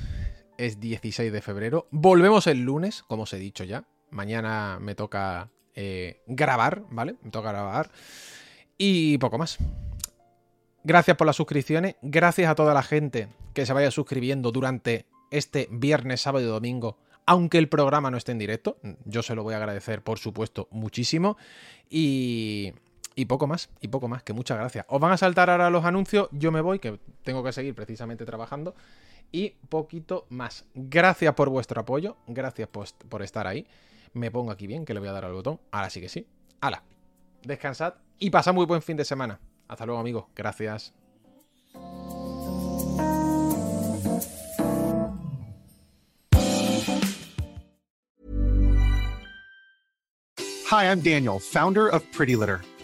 es 16 de febrero. Volvemos el lunes, como os he dicho ya. Mañana me toca eh, grabar, ¿vale? Me toca grabar. Y poco más. Gracias por las suscripciones. Gracias a toda la gente que se vaya suscribiendo durante este viernes, sábado y domingo. Aunque el programa no esté en directo. Yo se lo voy a agradecer, por supuesto, muchísimo. Y y poco más, y poco más, que muchas gracias. Os van a saltar ahora los anuncios, yo me voy, que tengo que seguir precisamente trabajando. Y poquito más. Gracias por vuestro apoyo, gracias por, estar ahí. Me pongo aquí bien, que le voy a dar al botón. Ahora sí que sí. Hala, descansad y pasad muy buen fin de semana. Hasta luego amigos, gracias. Hi, I'm Daniel, founder of Pretty Litter.